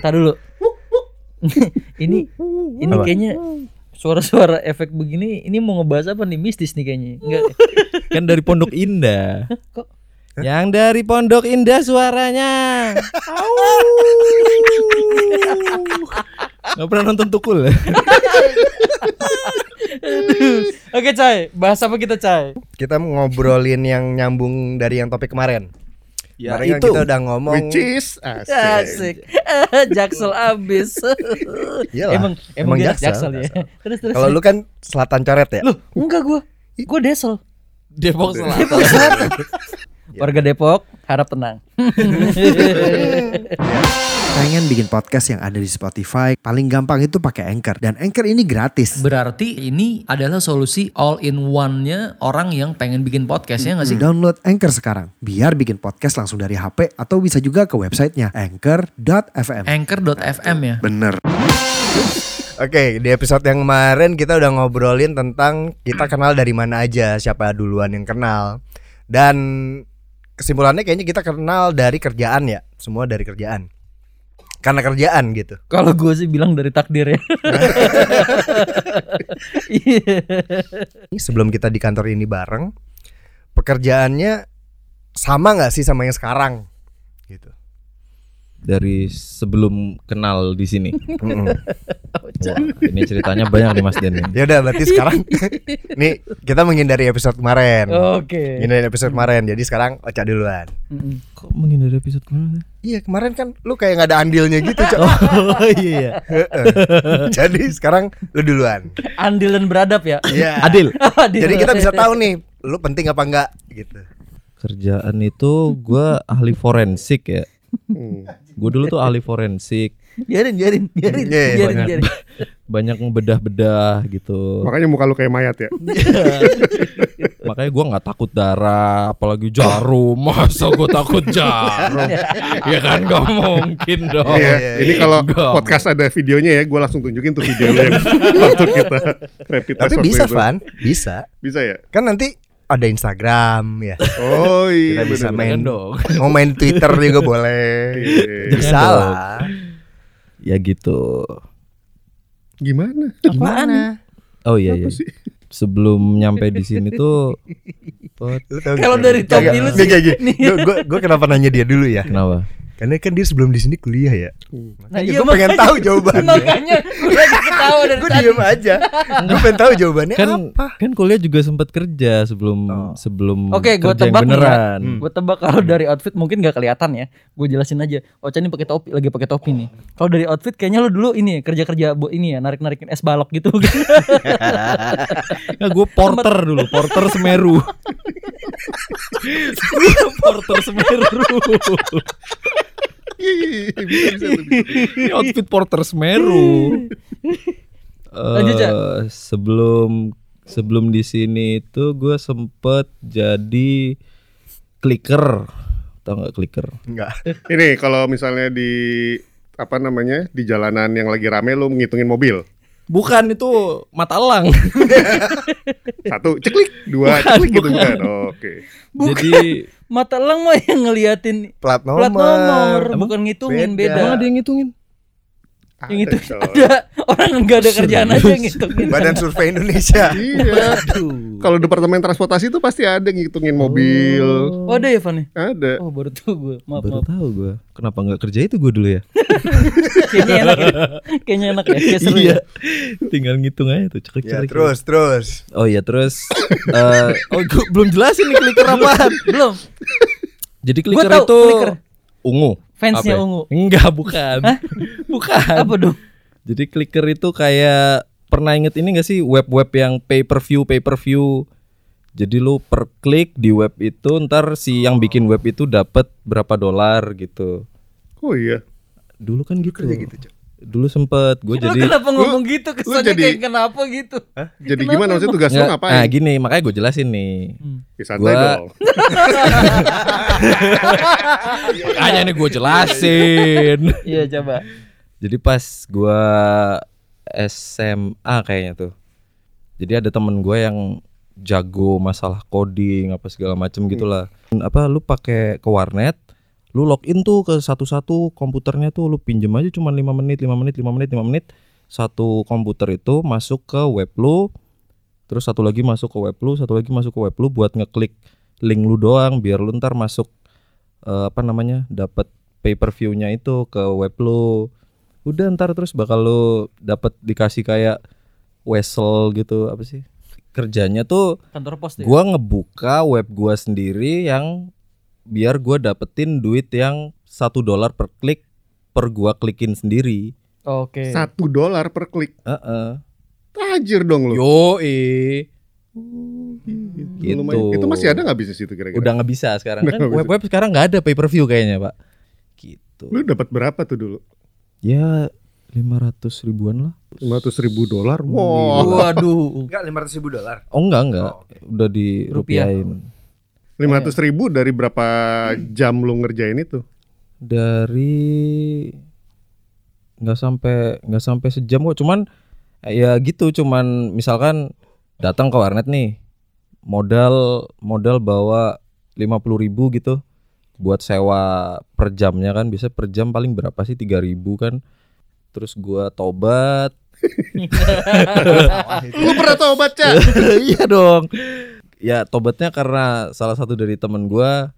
Tar dulu. ini ini Apa? kayaknya suara-suara efek begini ini mau ngebahas apa nih mistis nih kayaknya. Enggak. Kan dari Pondok Indah. Kok Yang dari Pondok Indah suaranya. Gak pernah nonton Tukul ya? Oke, Cai. Bahas apa kita, Cai? Kita ngobrolin yang nyambung dari yang topik kemarin. Ya, kan itu. kita udah ngomong Which is asik. Asik. Jaksel abis. Iyalah, emang emang, emang dia Jaksel, Jaksel, ya. Terus terus. Kalau lu kan selatan coret ya? Loh, enggak gua. Gua Desel. Depok Selatan. Depok Selatan. Warga Depok harap tenang. Pengen bikin podcast yang ada di Spotify, paling gampang itu pakai Anchor. Dan Anchor ini gratis. Berarti ini adalah solusi all in one-nya orang yang pengen bikin podcast ya nggak sih? Download Anchor sekarang, biar bikin podcast langsung dari HP atau bisa juga ke websitenya anchor.fm. Anchor.fm ya. Bener. Oke, di episode yang kemarin kita udah ngobrolin tentang kita kenal dari mana aja, siapa duluan yang kenal. Dan kesimpulannya kayaknya kita kenal dari kerjaan ya, semua dari kerjaan. Karena kerjaan gitu. Kalau gue sih bilang dari takdir ya. Ini Sebelum kita di kantor ini bareng, pekerjaannya sama nggak sih sama yang sekarang? Gitu. Dari sebelum kenal di sini. Wah, ini ceritanya banyak nih Mas Den. Ya udah berarti sekarang nih kita menghindari episode kemarin. Oke. Menghindari episode kemarin. Jadi sekarang Ocha duluan. Kok menghindari episode kemarin? Iya kemarin kan lu kayak nggak ada andilnya gitu Cok. Oh iya. Heeh. Jadi sekarang lu duluan. Andil dan beradab ya. Iya. Adil. Adil. Jadi kita bisa tahu nih lu penting apa enggak gitu. Kerjaan itu gua ahli forensik ya. Hmm. Gue dulu tuh ahli forensik. biarin biarin biarin Iya, iya, biarin banyak. biarin. Banyak ngebedah-bedah gitu. Makanya muka lu kayak mayat ya. Makanya gua nggak takut darah, apalagi jarum. Masa gua takut jarum? ya kan gak mungkin dong. Iya, iya, ini iya. kalau podcast ada videonya ya, gue langsung tunjukin tuh videonya yang waktu kita rapid test Tapi bisa itu. Van, bisa. Bisa ya? Kan nanti ada Instagram ya. Oh iya, Kita bisa main dong. Mau main Twitter juga boleh. Iya. Bisa lah. Ya gitu. Gimana? Apaan? Oh iya iya. Apa sih? Sebelum nyampe di sini tuh Kalau dari topi lu sih, gua kenapa nanya dia dulu ya? kenapa? Karena kan dia sebelum di sini kuliah ya. Nah, Makanya iya, gue pengen makanya- tahu jawabannya. Makanya gue lagi ketawa dari Gue tadi. diem aja. Gue pengen tahu jawabannya Kan apa. kan kuliah juga sempat kerja sebelum Oh. sebelum Oke, gue kerja yang tebak nih ya. beneran. Gue tebak kalau dari outfit mungkin gak kelihatan ya. Gue jelasin aja. Ocha ini pakai topi, lagi pakai topi nih. Kalau dari outfit kayaknya lu dulu ini ya, kerja-kerja buat ini ya, narik-narikin es balok gitu. Nah, gue porter dulu, porter Semeru. porter Semeru. Iya, bisa, bisa, tuh, bisa. Ini outfit porter Semeru. Lanjut. Eh, sebelum sebelum di sini itu gue sempet jadi clicker. Tau nggak clicker? Enggak. Ini kalau misalnya di apa namanya di jalanan yang lagi rame lu ngitungin mobil Bukan itu mata elang. satu ceklik dua Bukan, ceklik gitu bukan. bukan oke Jadi Mata elang mah yang ngeliatin Plat nomor. plat nomor, Emang bukan ngitungin beda. beda. emang ada yang ngitungin. Yang itu Ada, ada orang nggak ada kerjaan aja yang ngitungin. Badan Survei Indonesia. iya kalau departemen transportasi itu pasti ada ngitungin mobil Oh ada ya Van ya? ada Oh baru tahu gue. Maaf Baru maaf. tahu gue. Kenapa nggak kerja itu gue dulu ya? Kayaknya enak ya. Kayaknya enak ya. Kayak seru ya. Tinggal ngitung aja tuh cekik Ya terus terus. Oh iya terus eh oh gua belum jelasin nih clicker apaan. Belum. Jadi tahu itu clicker. ungu. Fansnya Apa ya? ungu. Enggak, bukan. bukan. Apa dong? Jadi clicker itu kayak pernah inget ini gak sih web-web yang pay per view pay per view. Jadi lu per klik di web itu ntar si yang bikin web itu dapat berapa dolar gitu. oh iya Dulu kan gitu. Kerja gitu, Cok. Dulu sempet gue Lu jadi kenapa ngomong gitu? Kesannya jadi- kayak kenapa gitu? jadi Kenapa gimana maksudnya tugas lu ngapain Nah gini makanya gue jelasin nih. Ya, santai Gua- dong Makanya nih gue jelasin. Iya coba. Jadi pas gua SMA kayaknya tuh. Jadi ada temen gue yang jago masalah coding apa segala macem gitulah. Apa lu pakai ke warnet, lu login tuh ke satu-satu komputernya tuh lu pinjem aja cuma 5 menit 5 menit 5 menit 5 menit satu komputer itu masuk ke web lu terus satu lagi masuk ke web lu satu lagi masuk ke web lu buat ngeklik link lu doang biar lu ntar masuk eh, apa namanya dapat pay per view-nya itu ke web lu udah ntar terus bakal lu dapat dikasih kayak wesel gitu apa sih kerjanya tuh Kantor pos deh. gua ngebuka web gua sendiri yang biar gua dapetin duit yang satu dolar per klik per gua klikin sendiri Oke. Satu dolar per klik. Heeh. Tajir dong lu. yo eh Gitu. Lumayan. Itu masih ada nggak bisnis itu kira-kira? udah nggak bisa sekarang Udah kan bisa. web-web sekarang nggak ada pay per view kayaknya pak gitu Lu dapat berapa tuh dulu? ya 500 ribuan lah 500 ribu dolar. Wow. Waduh. Enggak 500 ribu dolar. oh enggak enggak Oh, udah di Rupiah. Rupiahin 500 ribu dari berapa jam lu ngerjain itu? dari nggak sampai nggak sampai sejam kok. Cuman eh, ya gitu cuman misalkan datang ke warnet nih modal modal bawa 50.000 ribu gitu. Buat sewa per jamnya kan bisa per jam paling berapa sih? 3000 kan. Terus gua tobat. Lu pernah tobat, Cak? iya dong ya tobatnya karena salah satu dari temen gua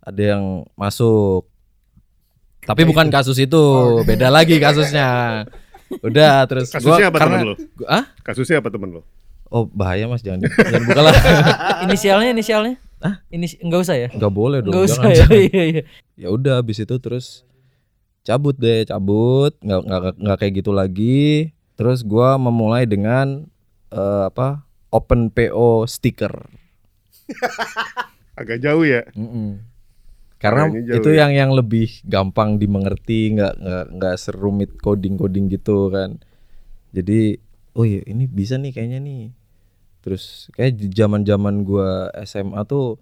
ada yang masuk tapi bukan kasus itu beda lagi kasusnya udah terus gua Kasusnya apa karena temen lu? gua- ah Kasusnya apa temen lu? oh bahaya mas jangan di- jangan buka lah inisialnya inisialnya? Ah, ini enggak usah ya? nggak boleh dong Enggak usah jangan, ya. jangan. Iya iya. ya udah habis itu terus cabut deh cabut nggak nggak nggak kayak gitu lagi terus gua memulai dengan eh, apa open PO sticker Agak jauh ya. Mm-mm. Karena Kayaknya jauh itu ya. yang yang lebih gampang dimengerti, nggak nggak nggak serumit coding coding gitu kan. Jadi, oh iya ini bisa nih kayaknya nih. Terus kayak di zaman zaman gua SMA tuh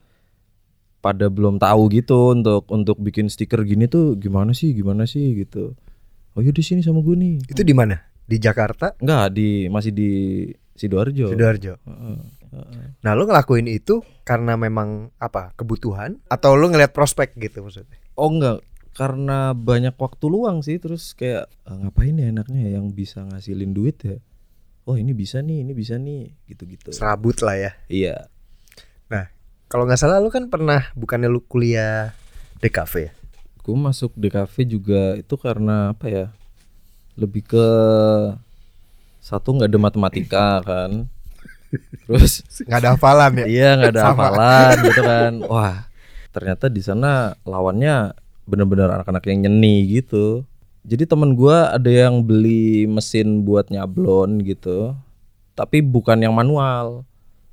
pada belum tahu gitu untuk untuk bikin stiker gini tuh gimana sih gimana sih gitu. Oh iya di sini sama gue nih. Itu di mana? Di Jakarta, Enggak di masih di Sidoarjo. Sidoarjo. Heeh, heeh. Nah, lu ngelakuin itu karena memang apa? Kebutuhan atau lu ngelihat prospek gitu maksudnya? Oh enggak, karena banyak waktu luang sih terus kayak "Ah, ngapain ya enaknya ya yang bisa ngasilin duit ya. Oh ini bisa nih, ini bisa nih, gitu-gitu. Serabut lah ya. Iya. Nah, kalau nggak salah lu kan pernah bukannya lu kuliah DKV ya? Gue masuk DKV juga itu karena apa ya? Lebih ke satu nggak ada matematika kan. Terus Nggak ada hafalan ya? iya nggak ada Sama. hafalan gitu kan. Wah ternyata di sana lawannya bener-bener anak-anak yang nyeni gitu. Jadi temen gua ada yang beli mesin buat nyablon gitu, tapi bukan yang manual,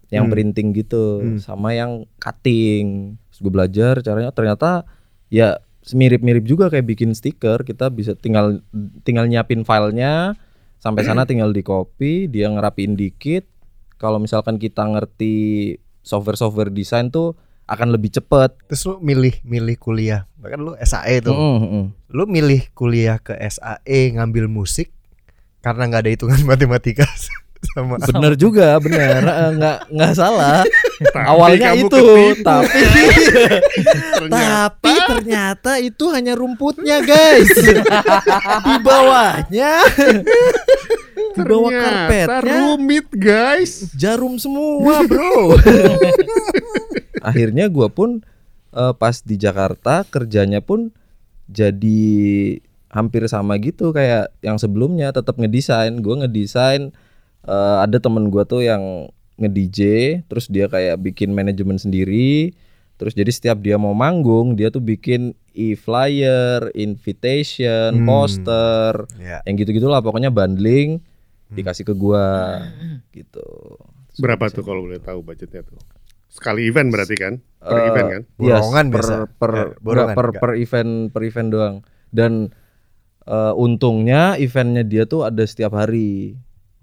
yang Hmm. printing gitu, Hmm. sama yang cutting. Terus gue belajar caranya ternyata ya mirip-mirip juga kayak bikin stiker. Kita bisa tinggal tinggal nyiapin filenya, sampai sana tinggal di copy, dia ngerapiin dikit. Kalau misalkan kita ngerti software-software desain tuh akan lebih cepet. Terus lu milih milih kuliah, bahkan lu SAE tuh. Mm, mm, mm. Lu milih kuliah ke SAE ngambil musik karena nggak ada hitungan matematika sama Bener juga, bener, nggak nggak salah. Tapi Awalnya kamu itu, ketipu. tapi Ternyata tapi ternyata itu hanya rumputnya guys. di bawahnya, di bawah karpetnya rumit guys. jarum semua bro. Akhirnya gua pun eh, pas di Jakarta kerjanya pun jadi hampir sama gitu kayak yang sebelumnya tetap ngedesain. Gua ngedesain eh, ada temen gua tuh yang nge-DJ terus dia kayak bikin manajemen sendiri. Terus jadi setiap dia mau manggung dia tuh bikin e-flyer, invitation, Hmm. poster, ya. yang gitu-gitulah pokoknya bundling dikasih ke gua gitu. Berapa tuh kalau boleh tahu budgetnya tuh? Sekali event berarti kan? Per Eh, event kan? Yes, Borongan per, biasa. per, Eh, borongan, per, per event per event doang. Dan eh, untungnya eventnya dia tuh ada setiap hari.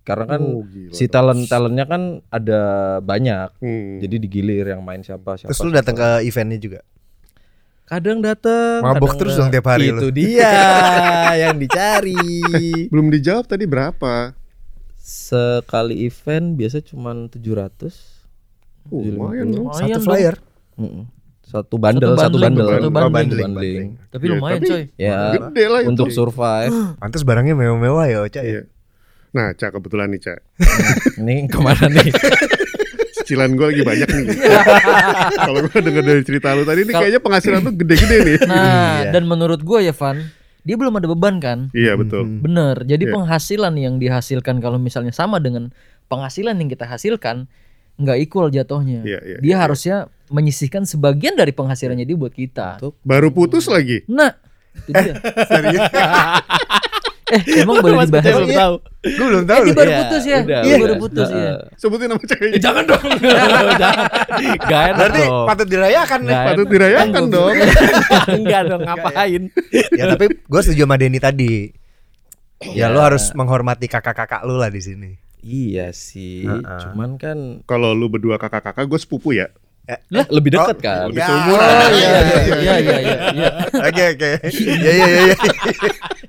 Karena kan Oh, gila si dong. talent talentnya kan ada banyak. Hmm. Jadi digilir yang main siapa siapa. Terus lu datang ke eventnya juga. kadang datang Mabok kadang terus dong tiap hari Itu lu. dia yang dicari. belum dijawab tadi berapa? Sekali event biasa cuman 700. Oh, lumayan dong. Satu dong. flyer. Satu bundle, satu bundling, bundle. satu Oh, bundling. bundling, Bundling. Tapi Iya, lumayan tapi- coy. Ya, Gede lah itu. untuk survive. Pantes barangnya mewah-mewah ya Oca ya. Iya. Nah, Cak kebetulan nih, Cak. Ini ke mana nih? Cicilan gue lagi banyak nih. Kalau gue denger dari cerita lu tadi, ini kayaknya penghasilan tuh gede-gede nih. Nah, Iya. dan menurut gue ya Van, dia belum ada beban kan? Iya, betul. Bener. Jadi Iya. penghasilan yang dihasilkan kalau misalnya sama dengan penghasilan yang kita hasilkan nggak equal jatuhnya. Iya, iya, dia iya, harusnya menyisihkan sebagian dari penghasilannya dia buat kita. Baru putus lagi. Nah, itu dia. Serius. Eh emang boleh dibahas? belum tahu. Gue belum tahu Eh, dia loh. baru Iya, putus ya? udah. baru putus ya. Sebutin nama ceweknya. Jangan dong. Jangan. Gak enak Berarti dong. patut dirayakan nih. Patut dirayakan dong. Enggak dong, ngapain? Ya tapi gue setuju sama Denny tadi. Ya lu harus menghormati kakak-kakak lu lah di sini. Iya sih, Heeh. cuman kan Kalau lu berdua kakak-kakak, gue sepupu ya. Lebih dekat Oh, kan. Lebih Ya. seumuran. Oh iya iya iya iya iya. iya. Oke oke. Ya ya ya ya.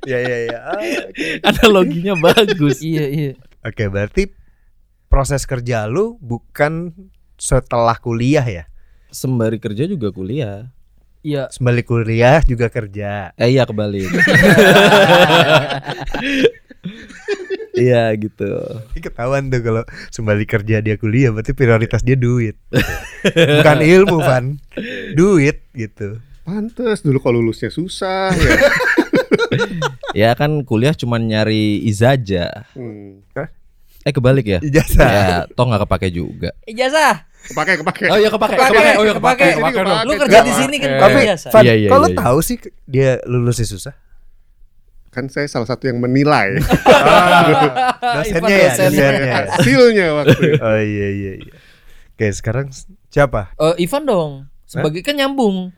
Ya ya ya. Ah, Oke. Analoginya bagus. Iya iya. Oke, berarti proses kerja lu bukan setelah kuliah ya? Sembari kerja juga kuliah. Iya. Sembali kuliah juga kerja. Eh iya kebalik. Iya gitu. Ini ketahuan tuh kalau sembali kerja dia kuliah berarti prioritas dia duit. Bukan ilmu, Van. Duit gitu. Pantes dulu kalau lulusnya susah ya. Ya kan kuliah cuman nyari izaja. Hmm. Eh kebalik ya? Ijazah. Ya, toh nggak kepake juga. Ijazah. Kepake, kepake. Oh iya kepake, Kepake, kepake. Oh iya kepake. kepake, kepake dong. Lu Kepake, kerja di kepake. sini kan Tapi ijazah. Van, Iya, iya, kalau iya. tahu sih dia lulusnya susah. Kan saya salah satu yang menilai Dosennya ya, dosen. dosennya. hasilnya waktu itu. Oh iya iya iya. Oke, sekarang siapa? Eh, Ivan dong. Sebagai kan nyambung.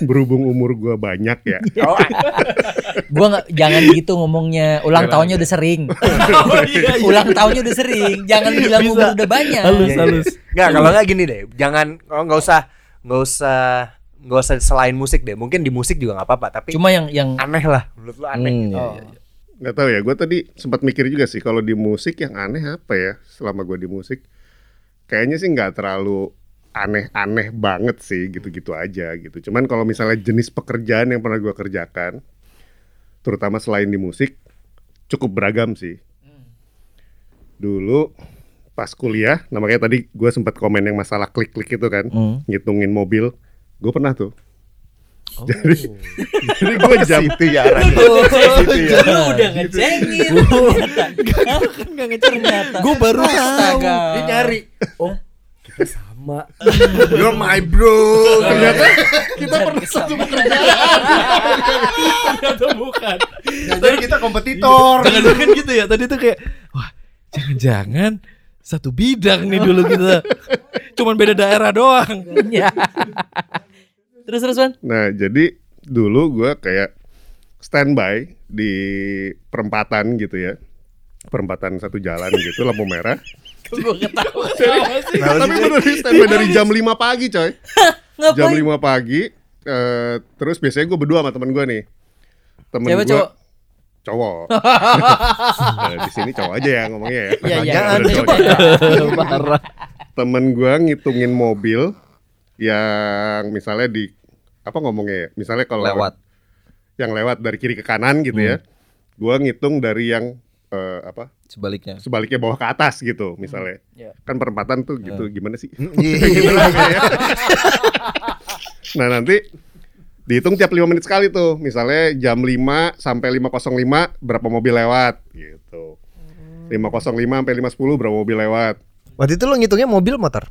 Berhubung umur gua banyak ya. Oh, Gua nggak jangan gitu ngomongnya. Ulang tahunnya udah sering. Ulang tahunnya udah sering. Jangan bilang Bisa. umur udah banyak. Halus, Iya, iya. halus. Nggak, kalau nggak gini deh. Jangan oh, nggak usah nggak usah nggak usah selain musik deh. Mungkin di musik juga nggak apa-apa, tapi Cuma yang yang aneh lah. Menurut lu aneh. Hmm, gitu. iya, Oh. iya, iya. Nggak tahu ya, gue tadi sempat mikir juga sih kalau di musik yang aneh apa ya selama gue di musik. Kayaknya sih nggak terlalu aneh-aneh banget sih gitu-gitu aja gitu. Cuman kalau misalnya jenis pekerjaan yang pernah gue kerjakan, terutama selain di musik, cukup beragam sih. Dulu pas kuliah, nah makanya tadi gue sempat komen yang masalah klik-klik itu kan, Hmm. ngitungin mobil, gue pernah tuh. Jadi, jadi gue jam Situ ya arahnya. Oh, Gitu ya. lu udah ngecengin ternyata. Gue baru tahu. Dia nyari. Oh, kita sama. You're my bro. ternyata kita pernah satu Ternyata bukan. Jadi kita kompetitor. Jangan-jangan gitu ya. Tadi tuh kayak wah, jangan-jangan satu bidang nih dulu kita. Cuman beda daerah doang. Terus terus Van. Nah, jadi dulu gua kayak standby di perempatan gitu ya. Perempatan satu jalan gitu, lampu merah. Gue ketawa. Tapi bener standby dari jam 5 pagi, coy. Jam Ngapain? 5 pagi. eh, terus biasanya gue berdua sama temen gue nih. Temen gua- cowok. Cowok. Nah, di sini cowok aja ya ngomongnya ya. Iya iya. Jangan, Iya, iya. Parah. Temen gue ngitungin mobil yang misalnya di apa ngomongnya ya? Misalnya kalau Lewat. yang lewat dari kiri ke kanan gitu ya. Gua ngitung dari yang eh, apa? Sebaliknya. Sebaliknya bawah ke atas gitu misalnya. Ya. Kan perempatan tuh gitu gimana sih? Iya. Nah, nanti dihitung tiap 5 menit sekali tuh. Misalnya jam 5 sampai 5.05 berapa mobil lewat gitu. 5.05 sampai 5.10 berapa mobil lewat? Waktu itu lo ngitungnya mobil motor.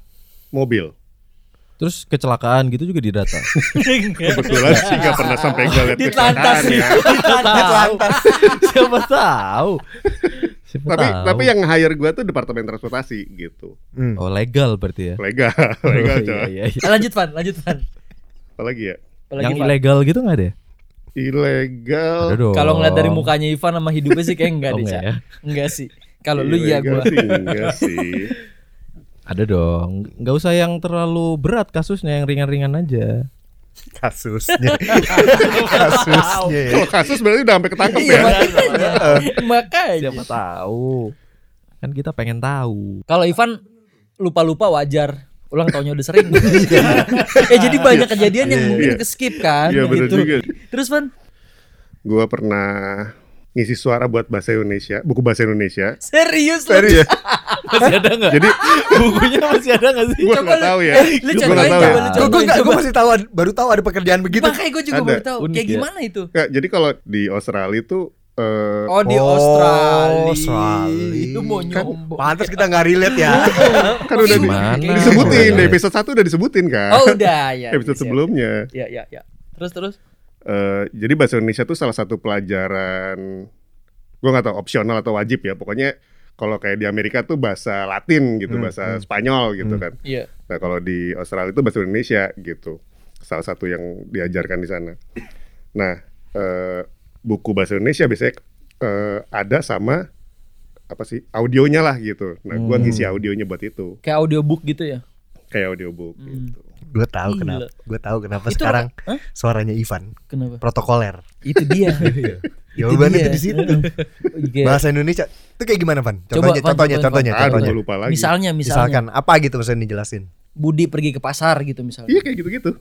Mobil. Terus kecelakaan gitu juga didata. Kebetulan sih gak pernah sampai gue lihat Ditelantas kecelakaan sih. ya. Ditelantas. Siapa tahu. Siapa Tapi tahu. tapi yang hire gue tuh departemen transportasi gitu. Hmm. Oh legal berarti ya. Legal, legal Oh, coy. iya, iya, iya. Lanjut Van, lanjut Van. Apalagi ya? Apalagi, Yang Van? ilegal gitu nggak ada? ya? Ilegal. Kalau ngeliat dari mukanya Ivan sama hidupnya sih kayak enggak Oh, deh, enggak ya? Enggak sih. Kalau lu iya gua. sih enggak sih. Ada dong. Nggak usah yang terlalu berat kasusnya, yang ringan-ringan aja. Kasusnya. Kasusnya. ya. Kalau kasus berarti udah sampai ketangkep Iya, ya. makanya. makanya. Siapa tahu. Kan kita pengen tahu. Kalau Ivan lupa-lupa wajar. ulang tahunnya udah sering. ya jadi banyak kejadian yang mungkin Iya. ke skip kan Iya, gitu. juga. Terus Van, Gua pernah ngisi suara buat bahasa Indonesia, buku bahasa Indonesia. serius lu? Serius. Masih ada nggak? Jadi bukunya masih ada nggak sih? gua Coba nggak tahu ya. eh, lu contohin, nggak tahu ya. Gue contohin, gue masih tahu baru tahu ada pekerjaan begitu. Makanya gue juga Ada. baru tahu Unik kayak ya. gimana itu. Nggak, jadi kalau di Australia itu eh, Oh di Oh, Australia. Australia. Lu mau nyombong. Pantas kita nggak relate ya. kan udah di- disebutin di iya. episode 1 udah disebutin kan. Oh udah ya. episode siap. sebelumnya. Ya ya ya. Terus terus. Eh, jadi bahasa Indonesia tuh salah satu pelajaran gue nggak tahu opsional atau wajib ya. Pokoknya kalau kayak di Amerika tuh bahasa Latin gitu, Hmm, bahasa Spanyol gitu Hmm. kan. Iya. Nah kalau di Australia itu bahasa Indonesia gitu. Salah satu yang diajarkan di sana. Nah eh, buku bahasa Indonesia biasanya eh, ada sama apa sih audionya lah gitu. Nah gue Hmm. ngisi audionya buat itu Kayak audiobook gitu ya. kayak audiobook Hmm. gitu. Gue tahu Gila. kenapa. Gue tahu kenapa Itu sekarang Hah? suaranya Ivan Kenapa? protokoler. Itu dia. Jawabannya dia. tuh di situ. Iya. Bahasa Indonesia itu kayak gimana, Van? Coba, Contohnya, Van, contohnya, contohin, contohnya, Aduh contohnya. lupa lagi. Misalnya, misalnya. Misalkan apa gitu maksudnya dijelasin? Budi pergi ke pasar gitu misalnya. Iya kayak gitu-gitu.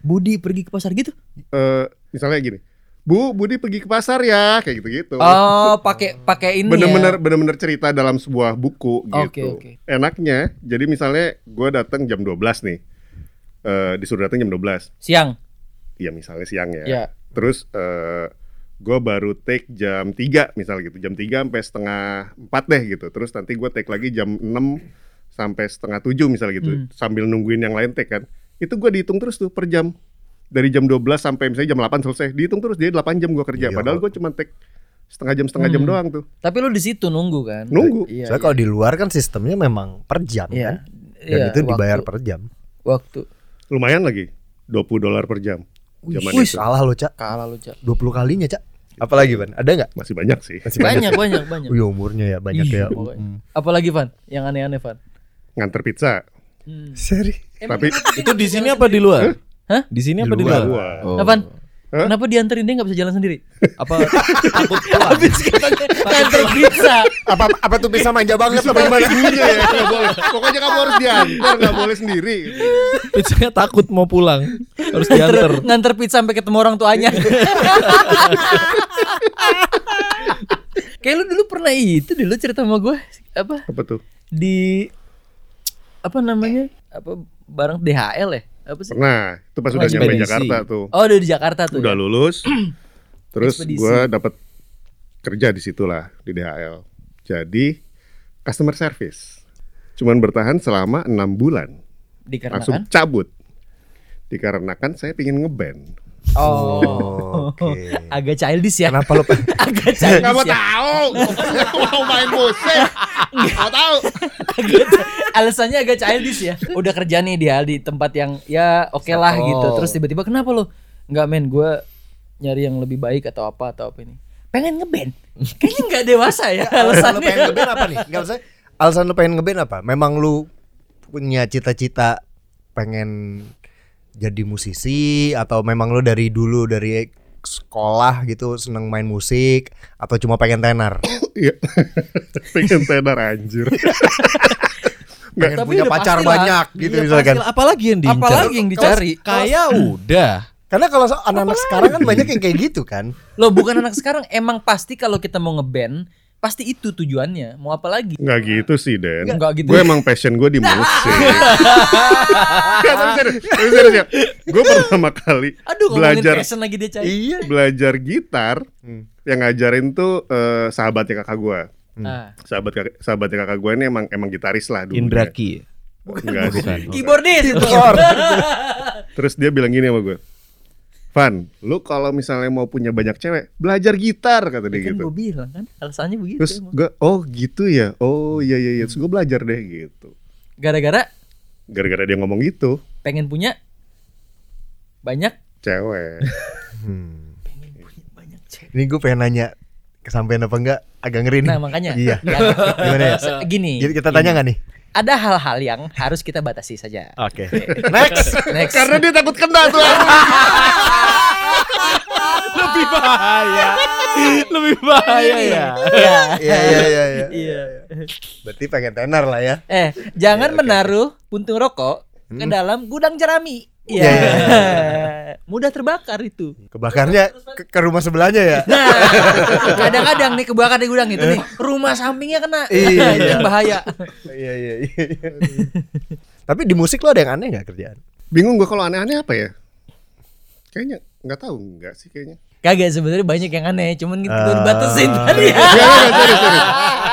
Budi pergi ke pasar gitu. eh misalnya gini, Bu, Budi pergi ke pasar ya, kayak gitu-gitu. Oh, pakai pakai ini Bener-bener ya. bener-bener cerita dalam sebuah buku Oke, gitu. oke. Enaknya, jadi misalnya gue datang jam 12 nih, eh disuruh datang jam 12, Siang. ya misalnya siang ya. Ya. Terus eh gue baru take jam 3 misalnya gitu, jam 3 sampai setengah 4 deh gitu. Terus nanti gue take lagi jam 6 sampai setengah 7 misalnya gitu, Hmm. sambil nungguin yang lain take kan. Itu gue dihitung terus tuh per jam. Dari jam 12 sampai misalnya jam 8 selesai, dihitung terus dia 8 jam gue kerja. Iya. Padahal gue cuma take setengah jam setengah jam Hmm. doang tuh. Tapi lu di situ nunggu kan? Nunggu. Iya. Soalnya kalau di luar kan sistemnya memang per jam Iya. kan. Dan Iya, itu dibayar waktu, per jam. waktu. Lumayan lagi, 20 dolar per jam. Wih, itu salah lo, Cak. Kalah lu, Cak. 20 kalinya, Cak. Apalagi, Van? Ada nggak? masih banyak sih. Masih Banyak, banyak, banyak. Wih, umurnya ya banyak Iya, ya. Hmm. Apalagi Van? Yang aneh-aneh Van? Nganter pizza. Hmm. Seri. Tapi Itu di sini apa di luar? Hah? Di sini Di apa di luar. luar? Oh. Apaan? Kenapa dianterin dia nggak bisa jalan sendiri? Apa takut pulang? Habis katanya nganter pizza. apa apa tuh bisa manja banget apa Gimana ibunya ya? Nggak boleh. Pokoknya kamu harus diantar, nggak boleh sendiri. Pizzanya takut mau pulang. Harus diantar. nganter pizza sampai ketemu orang tuanya. Kayak lu dulu pernah itu dulu cerita sama gue apa Apa tuh? di apa namanya apa barang DHL ya apa sih? Pernah. Itu pas udah nyampe. Jakarta tuh. Oh udah di Jakarta tuh. Udah ya? lulus. Terus gue dapat kerja di situ lah di DHL. Jadi customer service. Cuman bertahan selama enam bulan. Langsung Dikarenakan. cabut. Dikarenakan saya pingin ngeband. Oh. Oke. Agak childish ya. Kenapa lo Agak childish Gak mau ya. tahu. Mau main musik. Gak mau tahu. Agak- alasannya agak childish ya. Udah kerja nih dia di tempat yang ya oke lah Settle. gitu. Terus tiba-tiba kenapa lo? Nggak men, gue nyari yang lebih baik atau apa atau apa ini. Pengen ngeband. Kayaknya nggak dewasa ya alasan lo alasannya. pengen ngeband apa nih? Enggak usah. Alasan lo pengen ngeband apa? Memang lu punya cita-cita pengen jadi musisi atau memang lu dari dulu dari sekolah gitu seneng main musik atau cuma pengen tenar? Iya. Pengen tenar anjir. pengen Tapi punya udah pacar pastilah. banyak gitu Iya, misalkan. Apalagi yang diincar? Apalagi yang dicari. Kayak udah. Karena kalau so- anak-anak sekarang kan banyak yang kayak gitu kan. Lo bukan anak sekarang emang pasti kalau kita mau ngeband pasti itu tujuannya. Mau apa lagi? Nggak gitu sih Den. Nggak gitu. Gue emang passion gue di musik. Tapi serius, ya. Gue pertama kali Aduh belajar passion lagi dia cari. Iya. belajar gitar yang ngajarin tuh eh, sahabatnya kakak gue. Nah, Sahabat kakak, sahabatnya kakak gue ini emang emang gitaris lah dulu. Indra Ki. Enggak sih. keyboardis itu. Terus dia bilang gini sama gue. Van, lu kalau misalnya mau punya banyak cewek, belajar gitar kata dia kan gitu. gue bilang kan alasannya begitu. Terus emang. gue, oh gitu ya, oh iya iya iya. Terus gue belajar deh gitu. Gara-gara Gara-gara dia ngomong gitu, pengen punya banyak cewek. Hmm. pengen punya banyak cewek. Ini gue pengen nanya kesampaian apa enggak agak ngeri nih. Nah makanya Iya. Ya, Gimana ya? gini Jadi kita tanya nggak nih? Ada hal-hal yang harus kita batasi saja Oke. Next. next Karena dia takut kena tuh. Lebih bahaya. Lebih bahaya ya. Iya. Iya iya iya iya. Iya. Berarti pengen tenar lah ya. eh jangan menaruh puntung rokok ke dalam gudang jerami. Iya. Iya, iya, Mudah terbakar itu. Kebakarnya ke, ke rumah sebelahnya ya. Nah, kadang-kadang nih kebakar di gudang itu nih, rumah sampingnya kena. Iya. itu yang bahaya. Iya iya iya. Tapi di musik lo ada yang aneh nggak kerjaan? Bingung gua kalau aneh-aneh apa ya? Kayaknya nggak tahu nggak sih kayaknya. Kagak sebenarnya banyak yang aneh, cuman gitu Ah. dibatasin tadi. Enggak, enggak, sorry, sorry.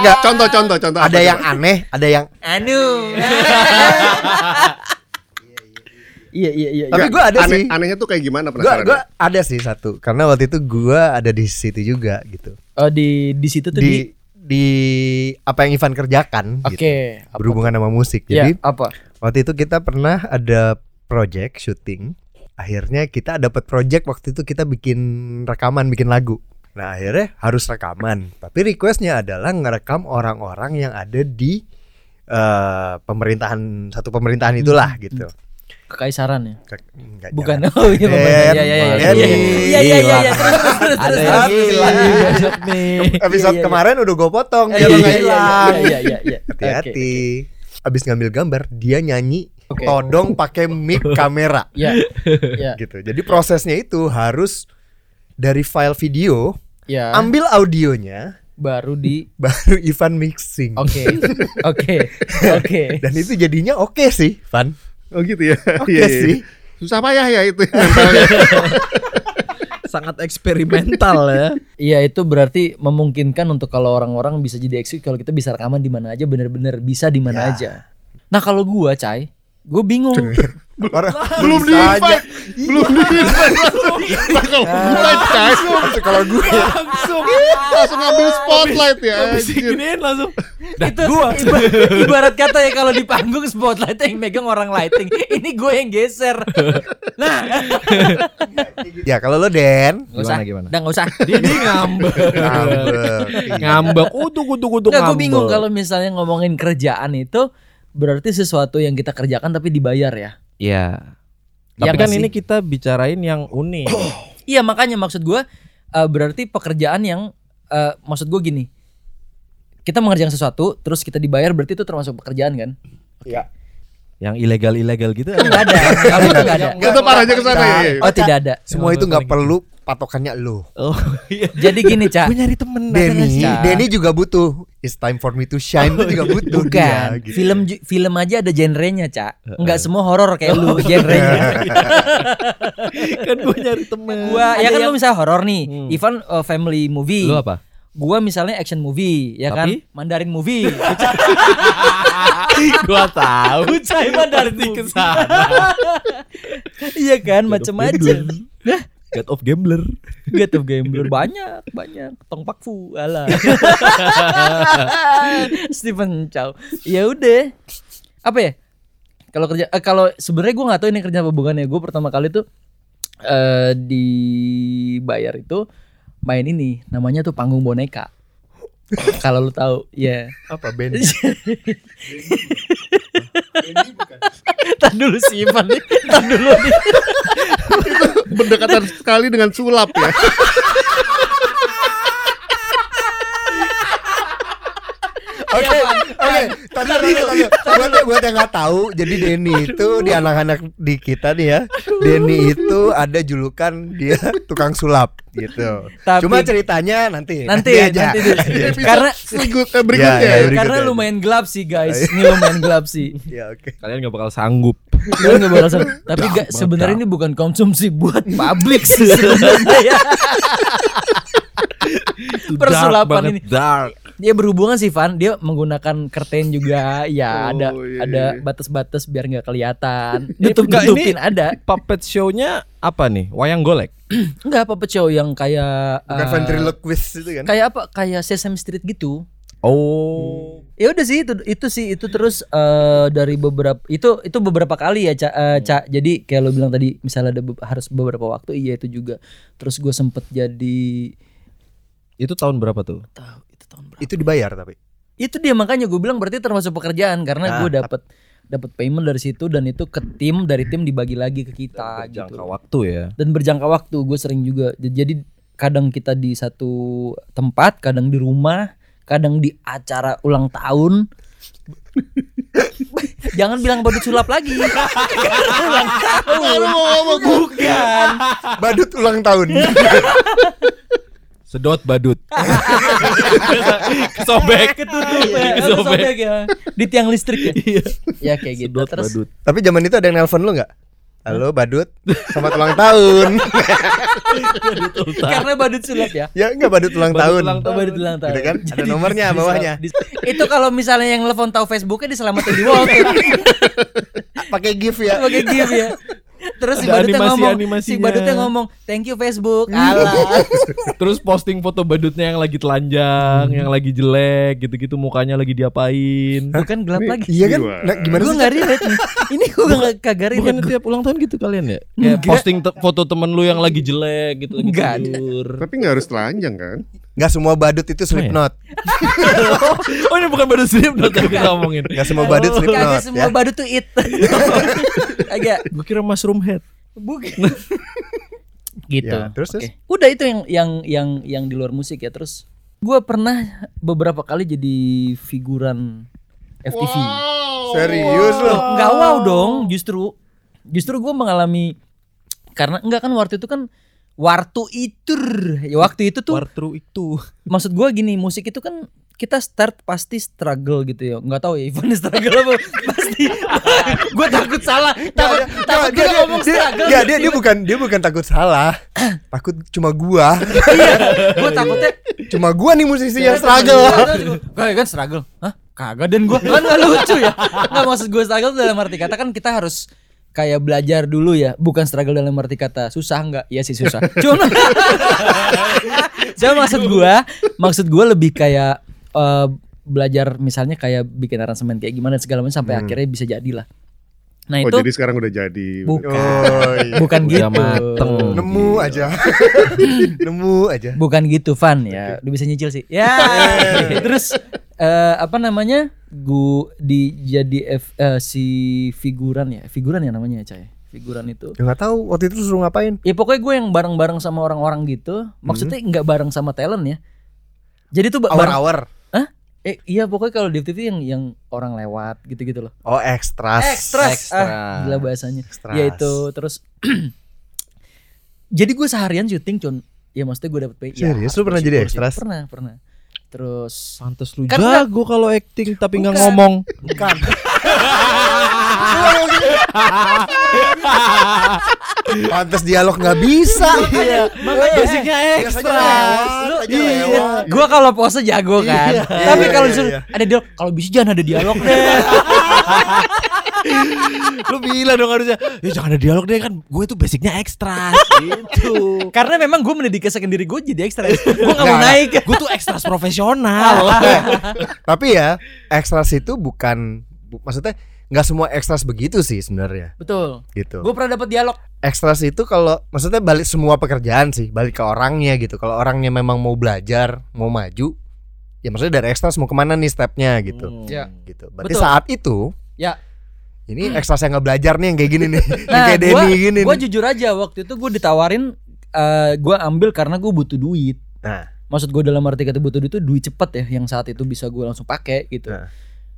Nggak. Contoh, contoh, contoh. Ada apa yang coba? aneh, ada yang. Anu. Iya iya iya. Tapi gue ada aneh, sih. Anehnya tuh kayak gimana penasaran? gue ada sih satu. Karena waktu itu gue ada di situ juga gitu. Oh di di situ tuh di, Di di apa yang Ivan kerjakan Oke. gitu. apa Berhubungan sama musik. tuh? Ya, Jadi apa? waktu itu kita pernah ada project syuting. Akhirnya kita dapat project waktu itu kita bikin rekaman, bikin lagu. Nah akhirnya harus rekaman. Tapi requestnya adalah ngerekam orang-orang yang ada di eh, pemerintahan satu pemerintahan itulah gitu. Kekaisaran ya? Ke- enggak, Bukan. jangan. Oh iya Den, Iya iya iya iya. Iya iya iya iya. Ada yang terus. hilang Iya, nih iya. Episode Iya, iya. kemarin udah gue potong Iya biar lo iya nggak iya, hilang. Iya iya iya. Hati-hati. Abis ngambil gambar, dia nyanyi Oke. todong pakai mic kamera Iya. Iya. gitu. Jadi prosesnya itu harus dari file video, Iya. ambil audionya, Baru di baru Ivan mixing. Oke. Oke. Oke. Dan itu jadinya oke sih, Van. Oh gitu ya. Oke Iya, iya. sih. Susah payah ya itu. Sangat eksperimental ya. Iya itu berarti memungkinkan untuk kalau orang-orang bisa jadi eksis kalau kita bisa rekaman di mana aja bener-bener bisa di mana Ya. aja. Nah kalau gua cai, gue bingung. Orang Belum di aja. Belum di Kalau gue cai. Kalau gue Langsung langsung ngambil spotlight ya. anjir. Giniin langsung. itu iba- ibarat kata ya kalau di panggung spotlight yang megang orang lighting, ini gue yang geser. Nah, ya kalau lo Den nggak usah, Gimana, gimana? Udah nggak usah. Dia dia ngambek. ngambek. Iya. ngambek. Kutuk kutuk kutuk Nggak, gue ngambek. bingung kalau misalnya ngomongin kerjaan itu berarti sesuatu yang kita kerjakan tapi dibayar ya. Iya. Iya Tapi nggak kan ini kita bicarain yang unik. Iya makanya maksud gue eh, berarti pekerjaan yang eh, maksud gue gini. Kita mengerjakan sesuatu terus kita dibayar berarti itu termasuk pekerjaan kan? Iya. yang ilegal-ilegal gitu. Enggak ada. Kalau itu enggak ada. Tetap arahnya ke sana ya. ya. Oh tidak ada. Semua itu nggak perlu patokannya lo. Oh iya. Jadi gini, Cak. Gue nyari temen. Denny. Denny juga butuh. It's time for me to shine itu juga butuh. Bukan. dia, gitu. Film film aja ada genrenya, Cak. Enggak semua horor kayak lu genrenya. kan gue nyari temen. gua ya kan yang- lu misalnya horor nih. Hmm. Ivan uh, family movie. Lu apa? Gua misalnya action movie, ya kan? Tapi? Mandarin movie. gua tahu. Ucai Mandarin ke sana. Iya kan, macem-macem. Nah, God of Gambler. Get of Gambler banyak, banyak. Tong Pak Fu, alah. Stephen Chow. Ya udah. Apa ya? Kalau kerja eh, kalau sebenarnya gue nggak tahu ini kerja apa bukannya. Gue pertama kali tuh eh dibayar itu main ini namanya tuh panggung boneka. kalau lu tahu, ya. Apa Ben? Tar dulu sih Ivan nih. Tar dulu nih. Berdekatan sekali dengan sulap ya. Oke, oke. Tadi. Buat buat yang nggak tahu, jadi Denny itu di anak-anak di kita nih ya. Denny itu ada julukan dia tukang sulap gitu. Tapi- Cuma ceritanya nanti. Nanti, aja. nanti dulu. Karena Berikut, eh, berikutnya Ya, ya, ya. berikutnya. karena lumayan gelap sih guys. Ini lumayan gelap sih. Ya oke. Kalian gak bakal sanggup. Nggak bakal sama- Tapi gak, sebenarnya ini bukan konsumsi buat publik sih sebenarnya ya. Persulapan ini. Dark. Dia berhubungan sih Van, dia menggunakan curtain juga, ya Oh, ada iya, ada iya. batas-batas biar nggak kelihatan. Nutup nutupin ini- ada. Puppet show-nya apa nih? Wayang golek. Enggak apa show yang kayak Bukan eh, ventriloquist itu kan? kayak apa? Kayak Sesame Street gitu. Oh. Ya udah sih itu itu sih itu terus eh, dari beberapa itu itu beberapa kali ya Cak. Eh, Cak. Jadi kayak lo bilang tadi misalnya ada be- harus beberapa waktu iya itu juga. Terus gue sempet jadi Itu tahun berapa tuh? tahu itu tahun berapa? Itu dibayar tapi. Itu dia makanya gue bilang berarti termasuk pekerjaan karena Nah, gue dapat dapat payment dari situ dan itu ke tim dari tim dibagi lagi ke kita Jangka gitu. waktu ya. Dan berjangka waktu gue sering juga jadi kadang kita di satu tempat, kadang di rumah, kadang di acara ulang tahun. Jangan bilang badut sulap lagi. ulang tahun. Bukan. Badut ulang tahun. Sedot badut. Kesobek. Ketutup ya, Kesobek. kesobek ya. Di tiang listrik ya. ya kayak gitu. Sedot Terus badut. Tapi zaman itu ada yang nelpon lu nggak? Halo Badut, selamat ulang tahun. karena badut sulap ya. ya enggak Badut ulang Badut tahun. ulang badut ulang tahun. Gitu kan? Ada Jadi nomornya di- bawahnya. di- itu kalau misalnya yang telepon tahu Facebooknya diselamatin di wall. Pakai gift ya. Sebagai gift ya. Terus si badutnya ngomong, si animasi-animasinya. badutnya ngomong, thank you Facebook. Alah. Terus posting foto badutnya yang lagi telanjang, yang lagi jelek, gitu-gitu mukanya lagi diapain. Bukan gelap lagi. Iya kan? Gimana? Nah, gimana Gue sih? nggak relate nih. Ini gue nggak kagak relate. Bukan tiap ulang tahun gitu kalian ya? Kayak posting te- foto temen lu yang lagi jelek gitu lagi tidur. Tapi nggak harus telanjang kan? Nggak semua badut itu Slipknot. oh ini bukan badut Slipknot yang kita ngomongin. Nggak semua badut Slipknot semua ya. badut tuh it. Agak Gue kira mushroom head. bukan. gitu. Ya, terus, Oke. Udah itu yang yang yang yang di luar musik ya. Terus gue pernah beberapa kali jadi figuran FTV. Serius Loh, loh. nggak wow dong, justru justru gue mengalami karena enggak kan waktu itu kan waktu itu ya waktu itu tuh Wartru itu. maksud gue gini musik itu kan kita start pasti struggle gitu ya. Nggak tahu ya Ivan struggle apa? Pasti. Gue takut salah. Takut Nggak, takut dia, dia, ngomong dia, struggle ya, dia, dia bukan dia bukan takut salah. takut cuma gua. gue takutnya Cuma gua nih musisi yang struggle. Kayak kan struggle. Hah? Kagak dan gue Kan gak lucu ya. Nggak maksud gue struggle dalam arti kata kan kita harus Kayak belajar dulu ya Bukan struggle dalam arti kata Susah nggak? Iya sih susah Cuma Cuma maksud gue Maksud gue lebih kayak eh, Belajar misalnya kayak Bikin aransemen kayak gimana segala macam Sampai akhirnya bisa jadilah Nah Oh itu jadi sekarang udah jadi. Bukan Oh, iya. Bukan gitu mateng. Nemu aja. Nemu aja. Bukan gitu Van ya Udah bisa nyicil sih Ya Terus eh, Apa namanya? Gu di jadi F, eh, si figuran ya? Figuran ya namanya ya Cay Figuran itu. Ya nggak tahu waktu itu suruh ngapain. Ya pokoknya gue yang bareng-bareng sama orang-orang gitu. Maksudnya nggak bareng sama talent ya. Jadi tuh Hour-hour. Hah? Eh iya pokoknya kalau di TV yang yang orang lewat gitu-gitu loh. Oh, ekstras. Ekstras ah, Gila bahasanya. Ekstras. Ya itu terus Jadi gue seharian syuting Con Ya maksudnya gue dapet pay ya, Serius? harus Lu pernah jadi ekstras? Pernah pernah Terus Pantes lu Kan jago kalau acting tapi nggak ngomong. Bukan. Pantes dialog nggak bisa. Iya. Makanya basicnya. Lu, aja lewat. Gua kalau pose jago kan. Iya, Tapi iya, kalau iya, disuruh iya. ada dialog, kalau bisa jangan ada dialog deh. lu bilang dong harusnya, ya jangan ada dialog deh kan. Gue itu basicnya ekstras gitu. Karena memang gue mendedikasikan diri gue jadi ekstra. Gue gak mau Nggak, naik. Gue tuh ekstras profesional. Tapi ya, ekstras itu bukan bu- maksudnya nggak semua ekstras begitu sih sebenarnya Betul. gitu. Gue pernah dapat dialog. Ekstras itu kalau maksudnya balik semua pekerjaan sih, balik ke orangnya gitu. Kalau orangnya memang mau belajar, mau maju, ya maksudnya dari ekstras mau ke mana nih stepnya gitu. Ya. Gitu. Berarti Betul. saat itu Ya. Ini ekstras yang nggak belajar nih yang kayak gini nih. yang Nah, kayak gue Denny gini gue jujur aja waktu itu gue ditawarin eh gue ambil karena gue butuh duit. Nah, Maksud gue dalam arti kata butuh duit itu duit cepet ya yang saat itu bisa gue langsung pakai gitu. Nah.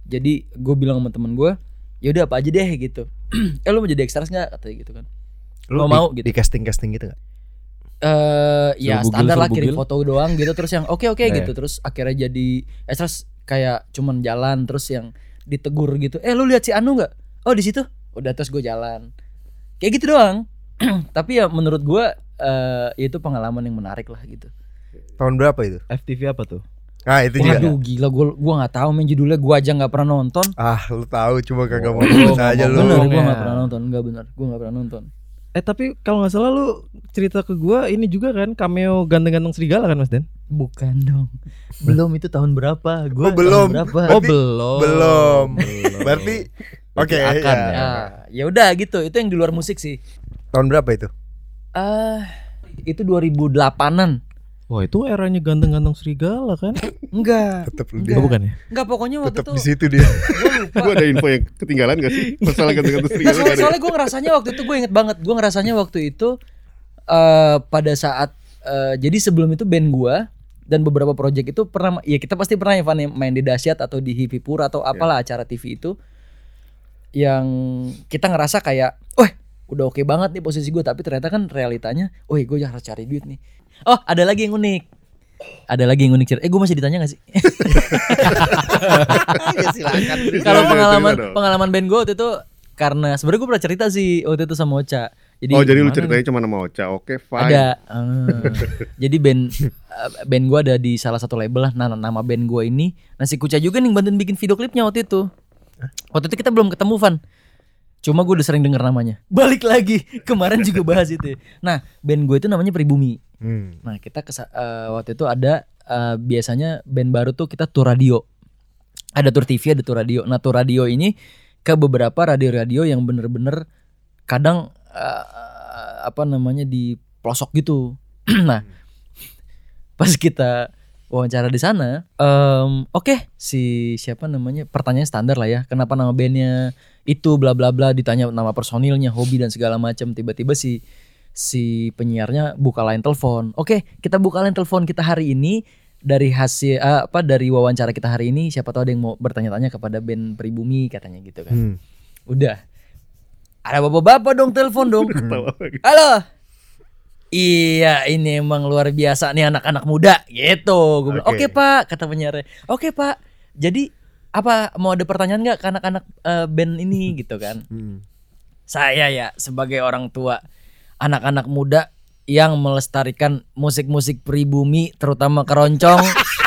Jadi gue bilang sama temen gue, ya udah apa aja deh gitu. eh lu mau jadi ekstras nggak katanya gitu kan? lu Mau di, mau gitu. di casting-casting gitu gak? eh ya Suruh standar bugil, lah kirim bugil. foto doang gitu terus yang oke oke Eh. gitu terus akhirnya jadi eh terus kayak cuman jalan terus yang ditegur gitu eh lu lihat si Anu nggak oh di situ udah terus gue jalan kayak gitu doang tapi ya menurut gue eh itu pengalaman yang menarik lah gitu Tahun berapa itu? FTV apa tuh? Nah, itu juga. waduh gila gue gua nggak tahu main judulnya gue aja nggak pernah nonton Ah, lu tahu cuma kagak mau nulis aja lu. bener ya. nggak pernah nonton nggak bener gue nggak pernah nonton Eh tapi kalau nggak salah lu cerita ke gua ini juga kan cameo ganteng-ganteng serigala kan Mas Den? bukan dong belum itu tahun berapa gue Oh, belum. berapa Oh belum. belum. Berarti oke Berarti akan ya. ya. ya udah gitu itu yang di luar musik sih Tahun berapa itu? Ah, itu 2008-an. Wah itu eranya ganteng-ganteng serigala kan? Enggak. Tetap lu Enggak. Oh, bukan ya? Enggak pokoknya waktu Tetap itu di situ dia. Gue ada info yang ketinggalan gak sih? Masalah Nah, ganti-ganti serigala soalnya, gak ada. soalnya gue ngerasanya waktu itu gue inget banget gue ngerasanya waktu itu eh pada saat eh, jadi sebelum itu band gue dan beberapa project itu pernah ya kita pasti pernah ya Van, ya, main di Dasyat atau di Hipipur atau apalah acara TV itu yang kita ngerasa kayak, wah udah oke banget nih posisi gue, tapi ternyata kan realitanya, wah gue harus cari duit nih. Oh ada lagi yang unik, ada lagi yang unik cerita. Eh gue masih ditanya gak sih? ya silakan. Kalau Iya, pengalaman cerita dong. pengalaman band gue waktu itu karena sebenarnya gue pernah cerita sih waktu itu sama Ocha. Jadi oh jadi lu ceritanya cuma nama Ocha, oke fine. Ada. eh, jadi band eh, band gua ada di salah satu label lah. Nah, nama band gua ini Nasi Kuca juga nih bantuin bikin video klipnya waktu itu. Waktu itu kita belum ketemu Van. Cuma gue udah sering denger namanya. Balik lagi kemarin juga bahas itu. Nah, band gue itu namanya Pribumi. Hmm. Nah, kita kesa- eh, waktu itu ada eh, biasanya band baru tuh kita tour radio. Ada tour TV, ada tour radio. Nah, tour radio ini ke beberapa radio-radio yang bener-bener kadang eh, apa namanya di pelosok gitu. nah, pas kita wawancara di sana, em, oke si siapa namanya pertanyaan standar lah ya, kenapa nama bandnya itu bla bla bla ditanya nama personilnya, hobi dan segala macam. Tiba-tiba si si penyiarnya buka line telepon. Oke, kita buka line telepon kita hari ini dari hasil eh, apa dari wawancara kita hari ini siapa tahu ada yang mau bertanya-tanya kepada band Pribumi katanya gitu kan. Hmm. Udah. Ada bapak-bapak dong telepon dong. Halo. Iya, ini emang luar biasa nih anak-anak muda gitu. Gue bilang, Oke. "Oke, Pak," kata penyiarnya. "Oke, Pak. Jadi apa mau ada pertanyaan nggak ke anak-anak eh, band ini gitu kan?" Hmm. Saya ya sebagai orang tua anak-anak muda yang melestarikan musik-musik pribumi terutama keroncong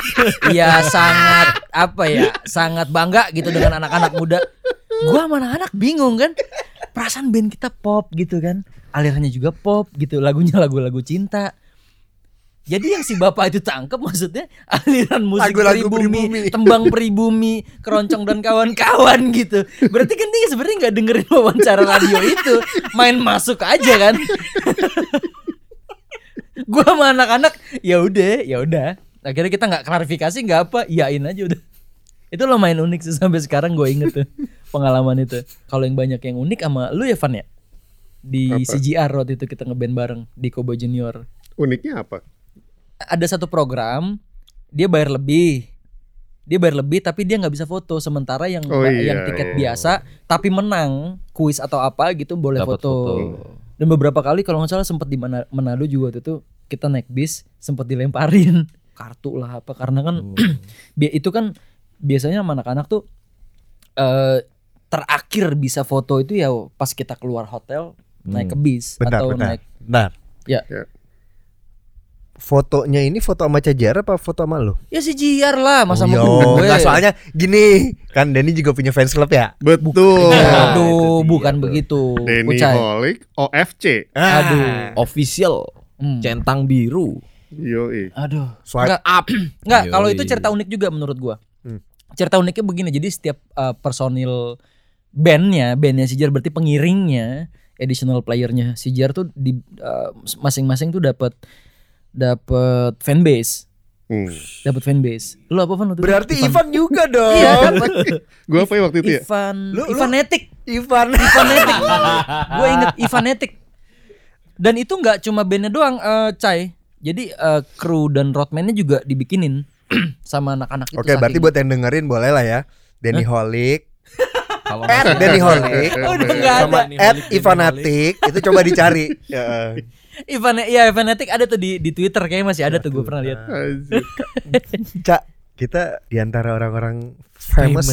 ya sangat apa ya sangat bangga gitu dengan anak-anak muda gua sama anak-anak bingung kan perasaan band kita pop gitu kan alirannya juga pop gitu lagunya lagu-lagu cinta jadi yang si bapak itu tangkep maksudnya aliran musik Lagu-lagu pribumi, pribumi. tembang pribumi, keroncong dan kawan-kawan gitu. Berarti kan dia sebenarnya nggak dengerin wawancara radio itu, main masuk aja kan. gua sama anak-anak ya udah, ya udah. Akhirnya kita nggak klarifikasi nggak apa, iyain aja udah. Itu lumayan unik sih sampai sekarang gue inget tuh pengalaman itu. Kalau yang banyak yang unik sama lu ya Van ya? Di Apa? CGR waktu itu kita ngeband bareng di Kobo Junior Uniknya apa? ada satu program dia bayar lebih dia bayar lebih tapi dia nggak bisa foto sementara yang Oh iya, yang tiket iya. biasa tapi menang kuis atau apa gitu boleh Dapat foto. foto. dan beberapa kali kalau nggak salah sempat di Mana- Manado juga waktu itu kita naik bis sempat dilemparin kartu lah apa karena kan Oh. itu kan biasanya anak-anak tuh eh terakhir bisa foto itu ya pas kita keluar hotel naik ke bis Bentar, atau bentar. naik Bentar. Ya. Ya. Fotonya ini foto sama Cajar apa foto sama lu? ya si Jiar lah masa oh, iya. gue Nggak, soalnya gini, kan Denny juga punya fans club ya. Betul. Nah, Aduh, bukan tuh. begitu. Denny Kucai. Holik OFC. Ah, Aduh. Official Hmm. centang biru. Yoi. Aduh. Swipe Enggak, enggak kalau itu cerita unik juga menurut gua. Hmm. Cerita uniknya begini, jadi setiap uh, personil bandnya, bandnya Sijar berarti pengiringnya, additional playernya Sijar tuh di uh, masing-masing tuh dapat dapat fanbase, Hmm. dapat fanbase. Lu apa Van? waktu itu? Berarti Ivan juga dong. Iya, dapat. Gua apa ya waktu itu ya? Ivan, Lu- lu- Ivan Netik. Ivan. Inget Ivanetic. Dan itu nggak cuma bandnya doang, eh, Cai. Jadi eh, kru dan roadman-nya juga dibikinin sama anak-anak itu. Oke, berarti saking- buat yang dengerin boleh lah ya. Denny Holik, Kalau at Denny Holik, Oh, udah nggak sama ada. at Ivanatik itu coba dicari. Ya. Ivan ya Ivanetic ada tuh di di Twitter kayaknya masih ada tuh gue pernah lihat. Cak, kita di antara orang-orang famous,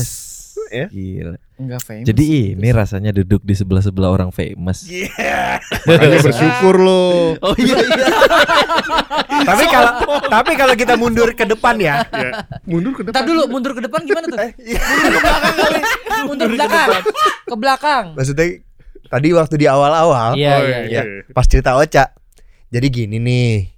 ya. Gila. Enggak famous. Jadi ini rasanya duduk di sebelah-sebelah orang famous. Iya. Makanya bersyukur lo. Oh iya iya. tapi kalau tapi kalau kita mundur ke depan ya. Ya. Mundur ke depan. Ntar dulu mundur ke depan gimana tuh? Iya. mundur ke belakang. Ke belakang. Maksudnya tadi waktu di awal-awal Iya Oh, iya. ya, iya. pas cerita Ocha. Jadi gini nih.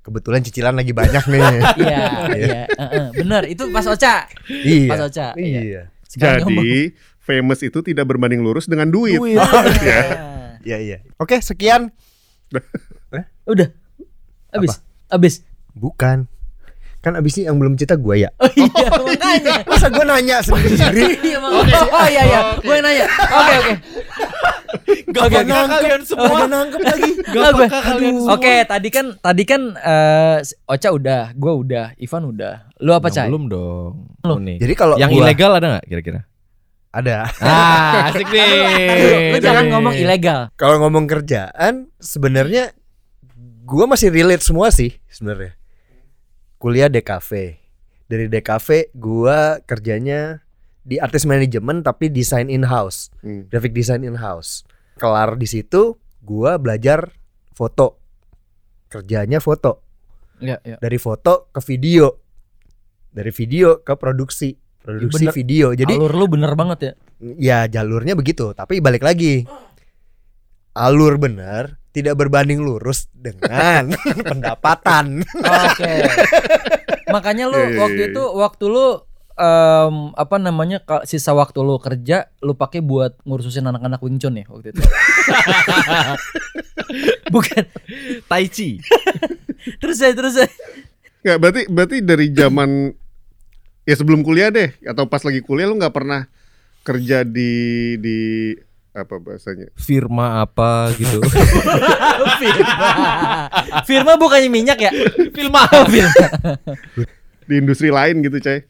Kebetulan cicilan lagi banyak nih. Iya, iya, heeh. bener itu pas Ocha. iya. Pas Ocha, iya. Iya. Sekarang ngomong. Jadi famous itu tidak berbanding lurus dengan duit. Duit. Ya. Iya, iya. Oke, sekian. Udah. Abis. Abis. Bukan. Kan abis ini yang belum cerita gue ya. Oh iya, makanya. Masa gue nanya sendiri? Iya, makanya. Oh iya iya, gue yang nanya. Oke oke. Gak peka oke. kalian semua. Gak nangkep lagi. Gak Oh, gue- peka kalian semua. Oke, tadi kan tadi kan eh, Ocha udah, gue udah, Ivan udah. Lu apa, Cai? Belum dong. Lu. Oh, nih. Jadi kalau yang gua- ilegal ada nggak kira-kira? Ada. Ah, asik nih. Lu jangan ngomong ilegal. Kalau ngomong kerjaan sebenarnya gua masih relate semua sih sebenarnya. Kuliah DKV. Dari DKV gua kerjanya di artis manajemen tapi desain in-house, Hmm. graphic design in-house. Kelar di situ gua belajar foto. Kerjanya foto. Iya, iya. Dari foto ke video. Dari video ke produksi, produksi Bener. video. Jadi Alur lu bener banget ya. ya jalurnya begitu tapi balik lagi alur benar tidak berbanding lurus dengan pendapatan Oke. Makanya lu Iya, iya, waktu iya. itu waktu lu em, apa namanya ka- sisa waktu lu kerja lu pakai buat ngurusin anak-anak Wing Chun ya waktu itu. Bukan. Tai Chi. Terus saya terus saya. Nggak, berarti berarti dari zaman ya sebelum kuliah deh atau pas lagi kuliah lu nggak pernah kerja di di apa bahasanya? Firma apa gitu. Firma. Firma bukannya minyak ya? Firma. Firma. Di industri lain gitu, Cai.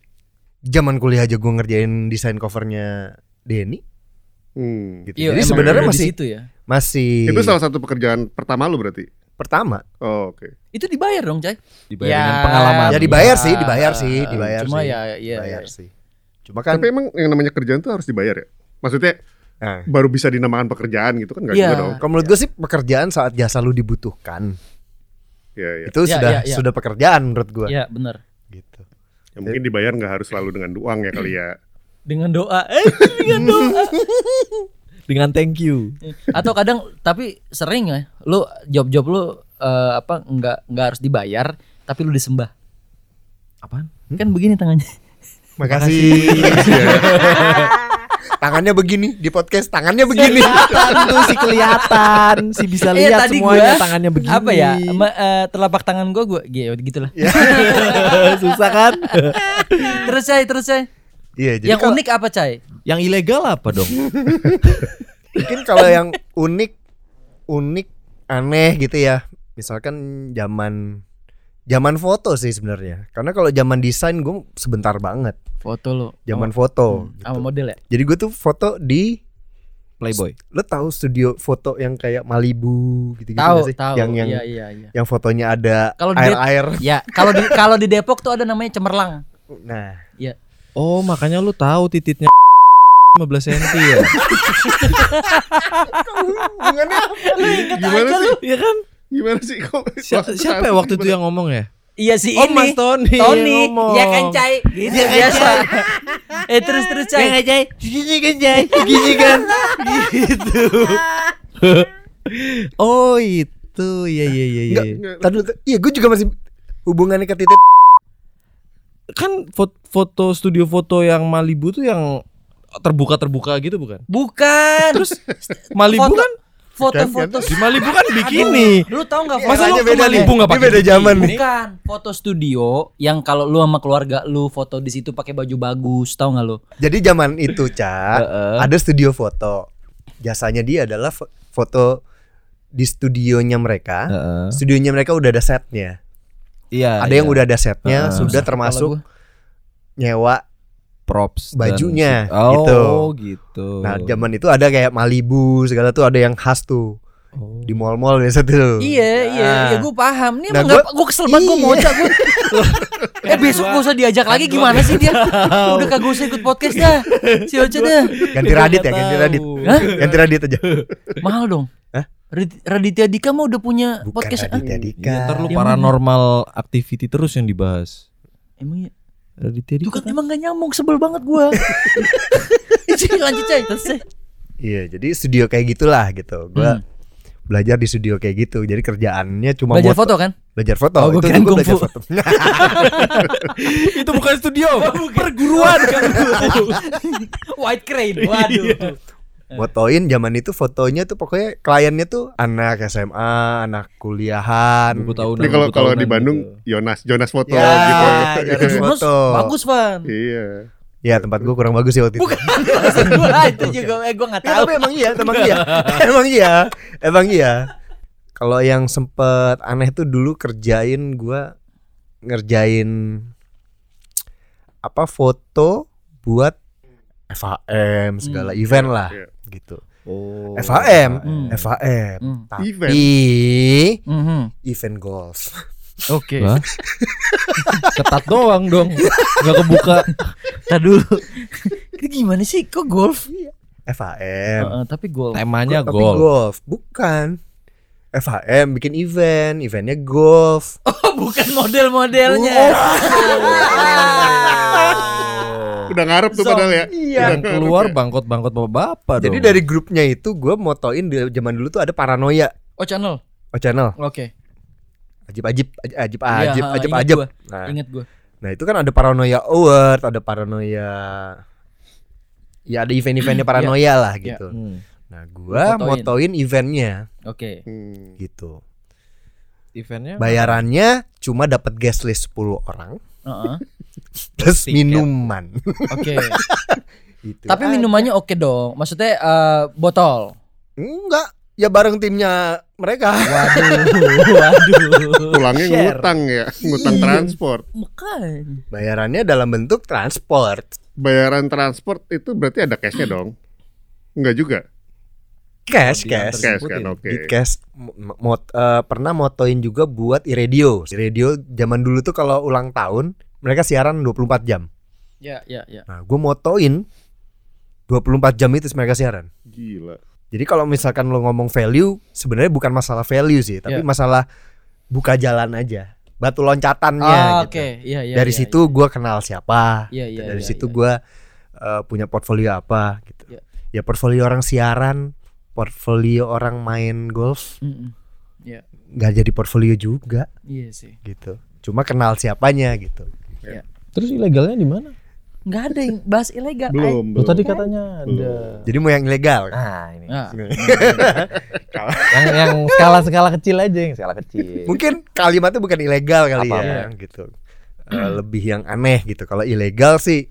zaman kuliah aja gue ngerjain desain covernya Denny Hmm. gitu. Iya, jadi sebenarnya masih situ ya. masih Itu salah satu pekerjaan pertama lu berarti. pertama Oh, oke. Itu dibayar dong, Cai. Dibayar Ya. dengan pengalaman. ya dibayar sih dibayar sih dibayar Cuma sih ya iya dibayar iya. sih cuma kan Tapi emang yang namanya kerjaan tuh harus dibayar ya? Maksudnya nah, baru bisa dinamakan pekerjaan gitu kan enggak Iya. juga dong. kalau menurut gue sih pekerjaan saat jasa lu dibutuhkan Iya, iya. itu Ya, sudah ya, ya. sudah pekerjaan menurut gue Iya, bener. gitu Ya, mungkin dibayar nggak harus selalu dengan uang ya kali ya. Dengan doa. Eh, dengan doa. Dengan thank you. Atau kadang tapi sering ya, lu job-job lu eh, apa nggak nggak harus dibayar, tapi lu disembah. Apaan? Kan begini tangannya. makasih tangannya begini di podcast tangannya begini Kelihatan tuh si kelihatan, si bisa Iya, lihat tadi semuanya gua, tangannya begini. Apa ya? ma- eh, telapak tangan gua gua gitu gitulah. Susah kan? terus saya terus saya. iya jadi Yang kalau- unik apa, Cai? Yang ilegal apa dong? mungkin kalau yang unik unik aneh gitu ya misalkan zaman zaman foto sih sebenarnya karena kalau zaman desain gue sebentar banget Foto lu. zaman Oh, foto hmm, sama gitu. model ya? jadi gue tuh foto di Playboy. lo tahu studio foto yang kayak Malibu gitu gitu Tahu, sih tahu. yang yang Iya, iya, iya. yang fotonya ada Kalau di- air air Ya, kalau di kalau di Depok tuh ada namanya cemerlang. nah Iya. Oh, makanya lu tahu tititnya 15 cm ya? hubungannya? Gimana sih? Iya kan? Gimana sih kok? Siapa saya ya waktu itu yang ngomong ya? Iya si Oh, ini. Mas Tony Tony. ngomong. Ya kan, Cai? Gitu biasa. eh terus terus, Cai. Ya Jay, gini kan Jay, gini kan, gitu. oh itu, iya iya iya iya. Tadi iya gue juga masih hubungannya ke titik Kan fo- foto studio foto yang Malibu tuh yang terbuka terbuka gitu bukan? Bukan. Terus Malibu Foto- kan foto-foto di Malibu kan bikini. Lu tau nggak Iya, Masa lu ke beda. Malibu nggak Ini pakai beda zaman nih. Bukan foto studio yang kalau lu sama keluarga lu foto di situ pakai baju bagus, tahu nggak lu? Jadi zaman itu, Cak, ada studio foto. Jasanya dia adalah fo- foto di studionya mereka. Studionya mereka udah ada setnya. Iya. ada yang udah ada setnya, sudah termasuk nyewa. Props dan- bajunya, oh, gitu. gitu. Nah, zaman itu ada kayak Malibu segala tuh ada yang khas tuh. Oh. Di mall-mall biasa tuh. Iya, iya, Nah. iya, gue paham. Nih Nah, emang gua- kesel banget gue Iya. ngocak gue. eh besok gak usah diajak lagi gimana sih dia? Udah kagak usah ikut podcast dah. Si Ocha dah. Ganti Radit ya, ganti Radit. Hah? Ganti Radit aja. Mahal dong. Hah? Radit- Raditya Dika mah udah punya Bukan podcast. Raditya Ah, Dika. Iya, ntar lu paranormal activity terus yang dibahas. Emang ya? Raditya Dika kan emang gak nyambung sebel banget gue. Cik, lanjut cai terus Cai. Iya, jadi studio kayak gitulah gitu. Gua Hmm. belajar di studio kayak gitu. Jadi kerjaannya cuma Belajar buat- foto kan? Belajar foto. Oh, gua itu gua belajar foto. itu bukan studio, perguruan kan. White crane. Waduh. Fotoin zaman itu fotonya tuh pokoknya kliennya tuh anak SMA, anak kuliahan. Buku tahunan. Ini kalau kalau di Bandung gitu. Jonas Jonas foto Ya, gitu. Jonas foto. bagus Van. Iya. Ya tempat gua kurang bagus sih waktu itu. Bukan maksud gua itu juga eh gua enggak Ya, tahu. tapi emang iya, emang iya. emang iya. Emang iya. Kalau yang sempet aneh tuh dulu kerjain gua ngerjain apa foto buat FHM segala event lah Iya. gitu. Oh. FHM, Hmm. FHM. Hmm. Tapi Event. Mhm. event golf. Oke. Lah? Ketat doang dong. Nggak kebuka. Tadi dulu. Ini gimana sih? Kok golf? FHM. Heeh, tapi golf. Temanya Tapi gol. golf, bukan. FHM bikin event, eventnya golf. Oh, bukan model-modelnya. Udah ngarep tuh padahal ya. Iya. Yang keluar bangkot-bangkot bapak-bapak Jadi dong. dari grupnya itu gue motoin di zaman dulu tuh ada paranoia. Oh, channel. Oh channel, Oke. ajib ajib ajib ajib Iya, ajib ha, ajib ingat ajib. gua. Nah, Ingat gue. nah itu kan ada paranoia award, ada paranoia ya ada event-eventnya paranoia lah Iya. gitu. Hmm. Nah gua Lu fotoin. motoin eventnya Oke. Hmm. gitu. Eventnya Bayarannya cuma dapat guest list 10 orang Heeh. plus Tiket. minuman. Oke. gitu. Tapi minumannya oke dong. Maksudnya eh, botol. enggak, ya bareng timnya mereka. Waduh, waduh. Pulangnya Share. ngutang ya, ngutang Iya. transport. Makanya. Bayarannya dalam bentuk transport. Bayaran transport itu berarti ada cashnya dong? Enggak juga. Cash, cash. Cash kan, oke. Di cash mo- mot- eh, pernah motoin juga buat iradio. Iradio zaman dulu tuh kalau ulang tahun mereka siaran 24 jam. Ya, ya, ya. Nah, gue motoin 24 jam itu mereka siaran. Gila. Jadi kalau misalkan lo ngomong value, sebenarnya bukan masalah value sih, tapi Ya. masalah buka jalan aja. Batu loncatannya Ah, gitu. Oke, iya, iya. Dari iya, situ gua kenal siapa. Iya, iya, Dari iya, situ iya. gua eh, punya portfolio apa gitu. Ya. Ya portfolio orang siaran, portfolio orang main golf, iya. Mm-mm. Iya, nggak jadi portfolio juga iya sih. gitu. Cuma kenal siapanya gitu. Terus ilegalnya di mana? Nggak ada yang bahas ilegal. Belum, Lo belum. tadi katanya ada. Jadi mau yang ilegal. Nah, ini. Nah, yang yang skala-skala kecil aja, yang skala kecil. Mungkin kalimatnya bukan ilegal kali Apa? ya gitu. Eh, lebih yang aneh gitu. Kalau ilegal sih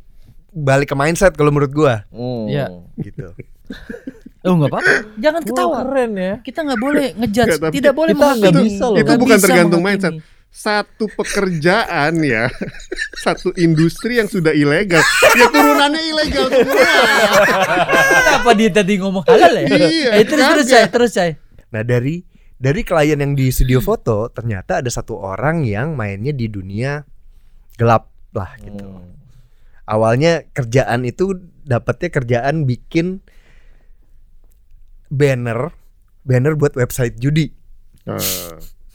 balik ke mindset kalau menurut gua Hmm. Iya. gitu. oh nggak apa-apa. Jangan Wah, ketawa. keren ya. Kita nggak boleh ngejudge. Tapi Tidak boleh kita menghakimi. bisa loh. Itu Nggak bukan bisa tergantung menghakimi. mindset. Satu pekerjaan ya, satu industri yang sudah ilegal, ya turunannya ilegal semua. Kenapa dia tadi ngomong halal ya? Iya, eh, terus terus saya, terus saya. Nah dari dari klien yang di studio foto ternyata ada satu orang yang mainnya di dunia gelap lah gitu. Hmm. Awalnya kerjaan itu dapatnya kerjaan bikin banner banner buat website judi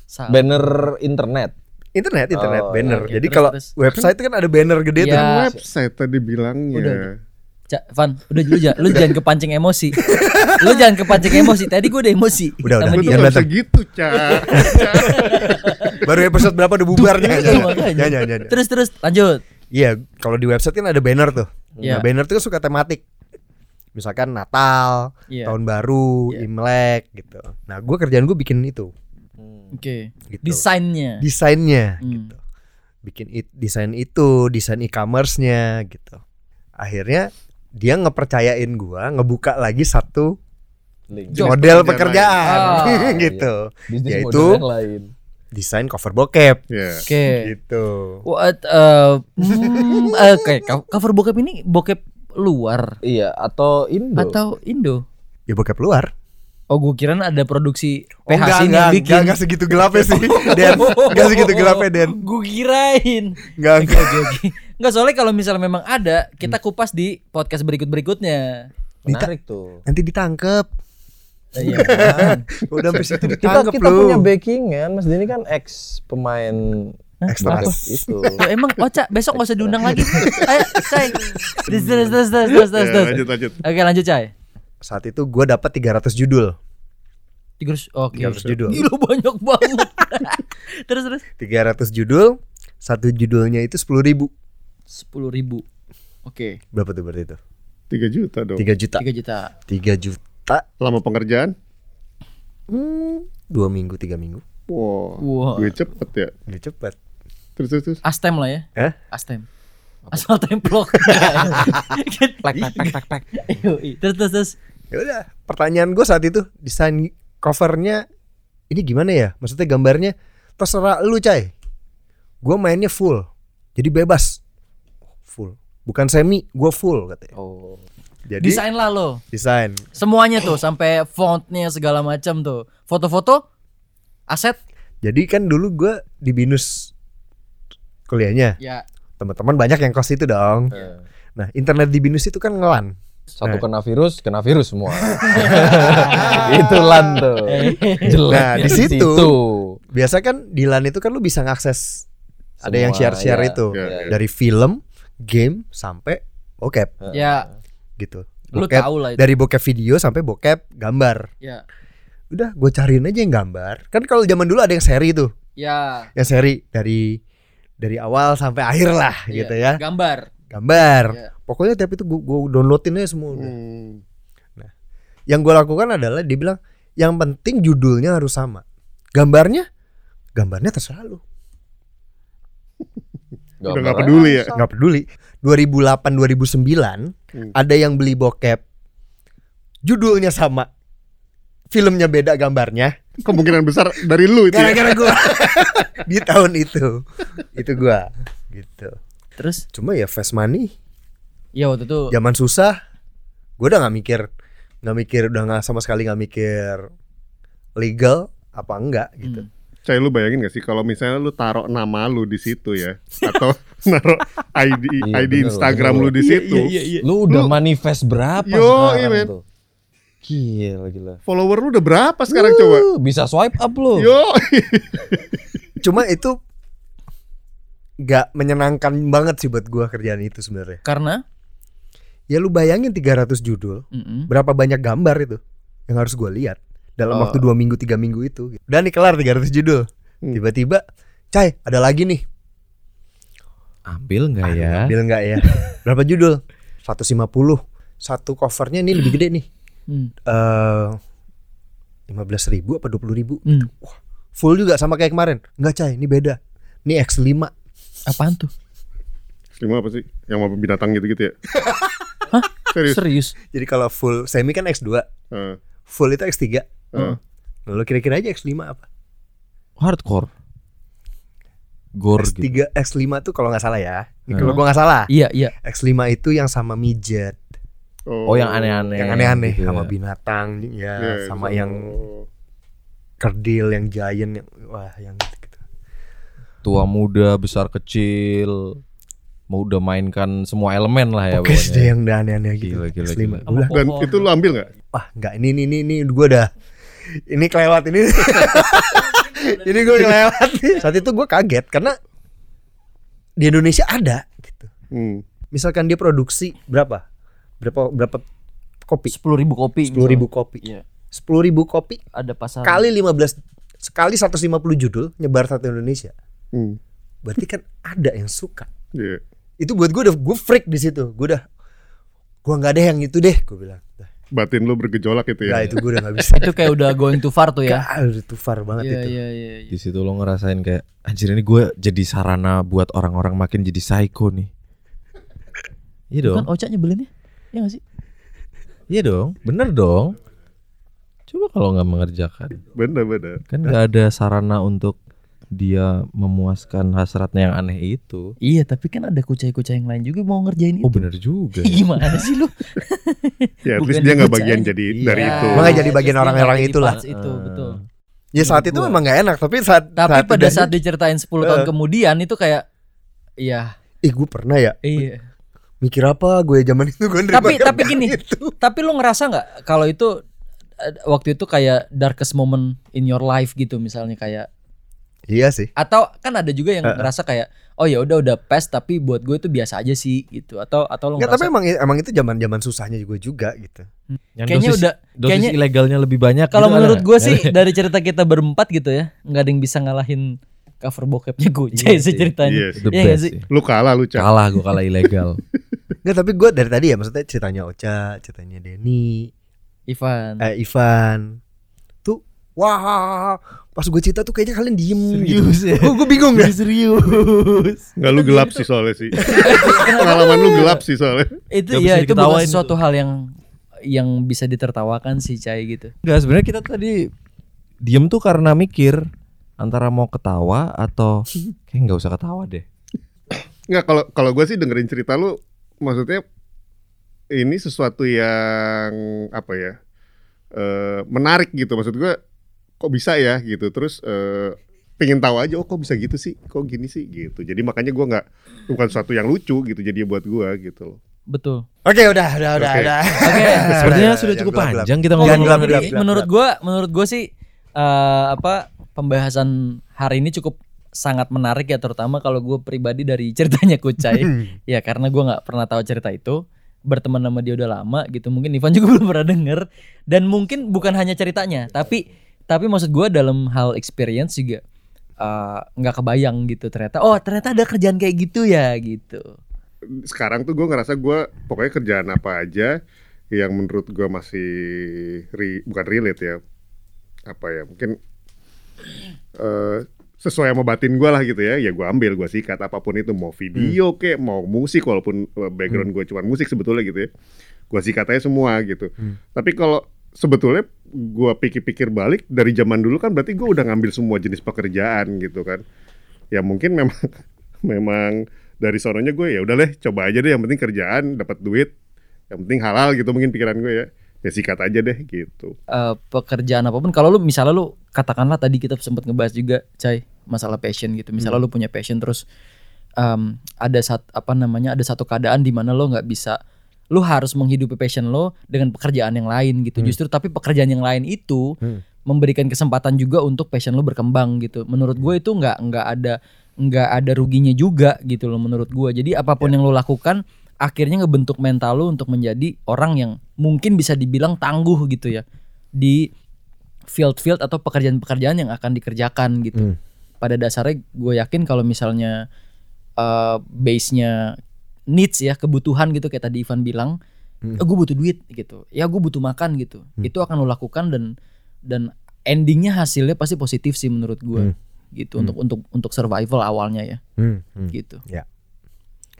Salah. Banner internet. internet internet Oh, banner. iya, Jadi terus, kalau terus. website itu kan ada banner gede tuh. Iya. website tadi bilangnya. Udah, Ca, Van, udah lu, jangan- lu jangan kepancing emosi. lu jangan kepancing emosi. Tadi gue udah emosi. Udah, sama udah. Jangan datang. gitu, Ca. Baru episode berapa udah bubar Iya, jangan. Terus terus lanjut. Iya, kalau di website kan ada banner tuh. Iya. Nah, banner tuh kan suka tematik. Misalkan Natal, Iya. tahun baru, Iya. Imlek gitu. Nah, gua kerjaan gue bikin itu, Oke. gitu. Desainnya. Desainnya Hmm. gitu. Bikin it, desain itu, desain e-commerce-nya gitu. Akhirnya dia ngepercayain gua ngebuka lagi satu Link. Job model pekerjaan Ah, gitu. Bisnis Yaitu model yang lain. desain cover bokep Ya. Oke. gitu. What uh, hmm, oke, co- cover bokep ini bokep luar Iya, atau Indo. atau Indo? Ya bokep luar. Oh, gue kira ada produksi Oh, PH enggak, sini enggak, yang bikin. enggak, enggak segitu gelapnya sih. Den, enggak segitu gelapnya, Den. Gue kirain. Enggak, enggak. Enggak soalnya kalau misalnya memang ada, kita kupas di podcast berikut-berikutnya. Menarik tuh. Nanti ditangkep. Iya. Udah sampai situ Kita ditangkep kita lu. punya backingan, Mas Denny kan ex pemain Ekstras. bokep itu. Loh, emang Oca besok gak usah diundang lagi. Ayo, Cai. Terus terus terus terus terus. Ya, lanjut lanjut. Oke, lanjut, Cai. Saat itu gue dapat 300 judul. Tiga ratus- Oke. 300 judul. Gila banyak banget. terus terus. 300 judul, satu judulnya itu 10 ribu. Sepuluh ribu. Oke. Berapa tuh berarti itu? 3 juta dong. 3 juta. Tiga juta. 3 juta. Lama pengerjaan? Hmm, dua minggu, tiga minggu. Wah, Wah. gue cepet ya. Udah cepet. Terus terus terus. Astem lah ya. Eh? Astem. Asal templok. Plek plek plek plek plek. Terus terus terus. Ya udah, pertanyaan gue saat itu desain covernya ini gimana ya? Maksudnya gambarnya terserah lu, Cai. Gue mainnya full. Jadi bebas. Full. Bukan semi, gue full katanya. Oh. Jadi Desain lah lo. desain. Semuanya tuh sampai fontnya segala macam tuh. Foto-foto, aset. Jadi kan dulu gua di binus kuliahnya. Ya. Teman-teman banyak yang kos itu dong. Nah, internet di binus itu kan ngelan. Satu kena virus, kena virus semua. Itu lan tuh. Jelek Nah, di situ. Biasa kan di LAN itu kan lu bisa ngakses ada yang Semua, share-share ya. itu Ya, ya. dari film, game sampai bokep Ya, gitu. lu Bokep- tahu lah itu. dari bokep video sampai bokep gambar. Ya. Udah, gue cariin aja yang gambar. Kan kalau zaman dulu ada yang seri tuh, Ya. yang seri dari dari awal sampai akhir lah Iya. gitu ya. Gambar. Gambar. Iya. Pokoknya tiap itu gue downloadin aja semua. Hmm. Yang gue lakukan adalah dia bilang yang penting judulnya harus sama. Gambarnya gambarnya terserah lu. Udah nggak peduli ya. nggak peduli 2008 2009 Hmm. ada yang beli bokep judulnya sama filmnya beda gambarnya Kemungkinan besar dari lu itu ya. gara-gara gua. Di tahun itu. Itu gua. Gitu. Terus? Cuma ya fast money. Ya waktu itu zaman susah. Gua udah nggak mikir nggak mikir udah nggak sama sekali nggak mikir legal apa enggak gitu. Cai lu bayangin gak sih kalau misalnya lu taruh nama lu di situ ya? Atau naruh ID Iya, ID bener, Instagram bener. lu di situ. Lu udah manifest berapa Yo, sekarang iya, tuh? Gila, gila. Follower lu udah berapa sekarang coba? Uh, bisa swipe up lu. Yo. cuma itu nggak menyenangkan banget sih buat gua kerjaan itu sebenarnya karena ya lu bayangin 300 judul Mm-mm. berapa banyak gambar itu yang harus gue lihat dalam Oh. waktu dua minggu tiga minggu itu dan nih kelar 300 judul Hmm. tiba-tiba cai ada lagi nih Ambil nggak ya? ambil nggak ya berapa judul 150 satu covernya ini lebih gede nih Hmm. eh lima belas ribu apa dua puluh ribu Hmm. full juga sama kayak kemarin nggak cai ini beda ini X 5 Apaan tuh? Lima apa sih? Yang mau binatang gitu-gitu ya? Serius? Serius? jadi kalau full semi kan X 2 Eh, full itu X 3 eh. lalu kira-kira aja X 5 apa Hardcore. Gore X gitu. 3 X 5 tuh kalau nggak salah ya ini Hmm. kalau gua nggak salah Iya, iya. X 5 itu yang sama midget Oh, yang aneh-aneh. yang aneh-aneh gitu sama ya. binatang ya Iya, sama sama- yang kerdil yang giant yang wah yang gitu. Tua muda, besar kecil. Mau udah mainkan semua elemen lah ya Oke deh pokoknya. yang udah aneh-aneh gitu. Gila, gila, gila. Udah, Dan itu lu ambil nggak? wah enggak ini ini ini, ini gua udah ini kelewat ini. ini gue kelewat nih. Saat itu gue kaget karena di Indonesia ada gitu. Hmm. Misalkan dia produksi berapa? Berapa berapa kopi? Sepuluh ribu kopi. Sepuluh ribu kopi. Iya. Sepuluh ribu kopi Ada pasar. kali 15 sekali 150 judul nyebar satu Indonesia. Hmm. Berarti kan ada yang suka. Iya. Itu buat gue udah gue freak di situ. Gue udah gue nggak ada yang itu deh. Gue bilang. Dah, Batin lu bergejolak itu ya. Nggak, itu gue udah nggak bisa. Itu kayak udah going too far tuh ya. Gak, udah too far banget Iya, itu. iya, iya. iya. Di situ lo ngerasain kayak anjir ini gue jadi sarana buat orang-orang makin jadi psycho nih. Iya Itu dong. Kan Oca nyebelinnya. Iya gak sih? Iya dong. Bener dong. Coba kalau nggak mengerjakan. Bener bener. Kan nggak ada sarana untuk dia memuaskan hasratnya yang aneh itu. Iya, tapi kan ada kucai-kucai yang lain juga mau ngerjain itu. Oh bener juga. ya. Gimana sih lu? Ya, at least dia nggak bagian jadi Iya. dari itu. Makanya jadi bagian orang-orang itulah. Itu, betul. Ya saat itu memang nggak enak. Tapi saat Tapi pada udah- saat diceritain 10 tahun Eh. kemudian itu kayak Iya, ih gue pernah ya iya. Mikir apa gue zaman itu gue nerima tapi tapi gini, itu. tapi lu ngerasa nggak kalau itu eh, waktu itu kayak darkest moment in your life gitu misalnya kayak Iya sih. atau kan ada juga yang ngerasa kayak oh ya udah udah pes tapi buat gue itu biasa aja sih gitu atau atau lu Nggak, tapi ngerasa emang emang itu zaman zaman susahnya juga juga gitu. Yang Kayaknya dosis, udah- dosis kayaknya- ilegalnya lebih banyak. kalau gitu menurut ada gue sih dari cerita kita berempat gitu ya nggak ada yang bisa ngalahin cover bokepnya Gojay Iya sih ceritanya Iya sih. The Iya sih? sih. Lu kalah lu, Cak. Kalah gue kalah ilegal. Nggak, tapi gue dari tadi ya maksudnya ceritanya Ocha, ceritanya Denny, Ivan eh Ivan. Tuh wah, pas gue cerita tuh kayaknya kalian diem Serius ya? Gue bingung ya. Serius. Nggak lu gelap sih soalnya sih. Pengalaman lu gelap sih soalnya. itu ya itu bukan itu. hal yang yang bisa ditertawakan sih Cai gitu Enggak sebenarnya kita tadi diem tuh karena mikir antara mau ketawa atau kayak nggak usah ketawa deh. Nggak kalau kalau gue sih dengerin cerita lu maksudnya ini sesuatu yang apa ya eh menarik gitu maksud gue kok bisa ya gitu terus eh pengen tahu aja oh kok bisa gitu sih kok gini sih gitu jadi makanya gua nggak bukan sesuatu yang lucu gitu jadi buat gua gitu loh Betul. Oke, udah, udah, udah, udah. Oke. Sepertinya sudah cukup panjang kita ngomong gelap, gelap, ini. gelap. menurut gua menurut gua sih eh, apa pembahasan hari ini cukup sangat menarik ya terutama kalau gue pribadi dari ceritanya Kucai. Ya karena gua nggak pernah tahu cerita itu berteman sama dia udah lama gitu mungkin Ivan juga belum pernah denger. Dan mungkin bukan hanya ceritanya tapi tapi maksud gua dalam hal experience juga eh, nggak kebayang gitu ternyata oh ternyata ada kerjaan kayak gitu ya gitu. Sekarang tuh gue ngerasa gue pokoknya kerjaan apa aja yang menurut gue masih ri- bukan relate ya apa ya mungkin eh sesuai sama batin gue lah gitu ya. Ya gue ambil gue sikat apa pun itu mau video kek mau musik walaupun eh, background gue cuma musik sebetulnya gitu ya gue sikat aja semua gitu. Tapi kalau sebetulnya gue pikir-pikir balik dari zaman dulu kan berarti gue udah ngambil semua jenis pekerjaan gitu kan. Ya mungkin memang memang dari sononya gue ya udah deh coba aja deh yang penting kerjaan dapat duit yang penting halal gitu mungkin pikiran gue ya. Ya sikat aja deh gitu. Eh, pekerjaan apa pun kalau lu misalnya lu katakanlah tadi kita sempat ngebahas juga Cai masalah passion gitu. Misalnya lu punya passion terus em, ada sat apa namanya ada satu keadaan di mana lo nggak bisa lu harus menghidupi passion lo dengan pekerjaan yang lain gitu. Justru tapi pekerjaan yang lain itu memberikan kesempatan juga untuk passion lo berkembang gitu. Menurut gue itu nggak nggak ada nggak ada ruginya juga gitu loh menurut gue jadi apa pun yang lo lakukan akhirnya ngebentuk mental lo untuk menjadi orang yang mungkin bisa dibilang tangguh gitu ya di field-field atau pekerjaan-pekerjaan yang akan dikerjakan gitu. Pada dasarnya gue yakin kalau misalnya eh, base-nya needs ya kebutuhan gitu kayak tadi Ivan bilang, gue butuh duit gitu, ya gue butuh makan gitu, itu akan lo lakukan dan dan endingnya hasilnya pasti positif sih menurut gue gitu untuk untuk untuk survival awalnya ya. Hmm, hmm. gitu.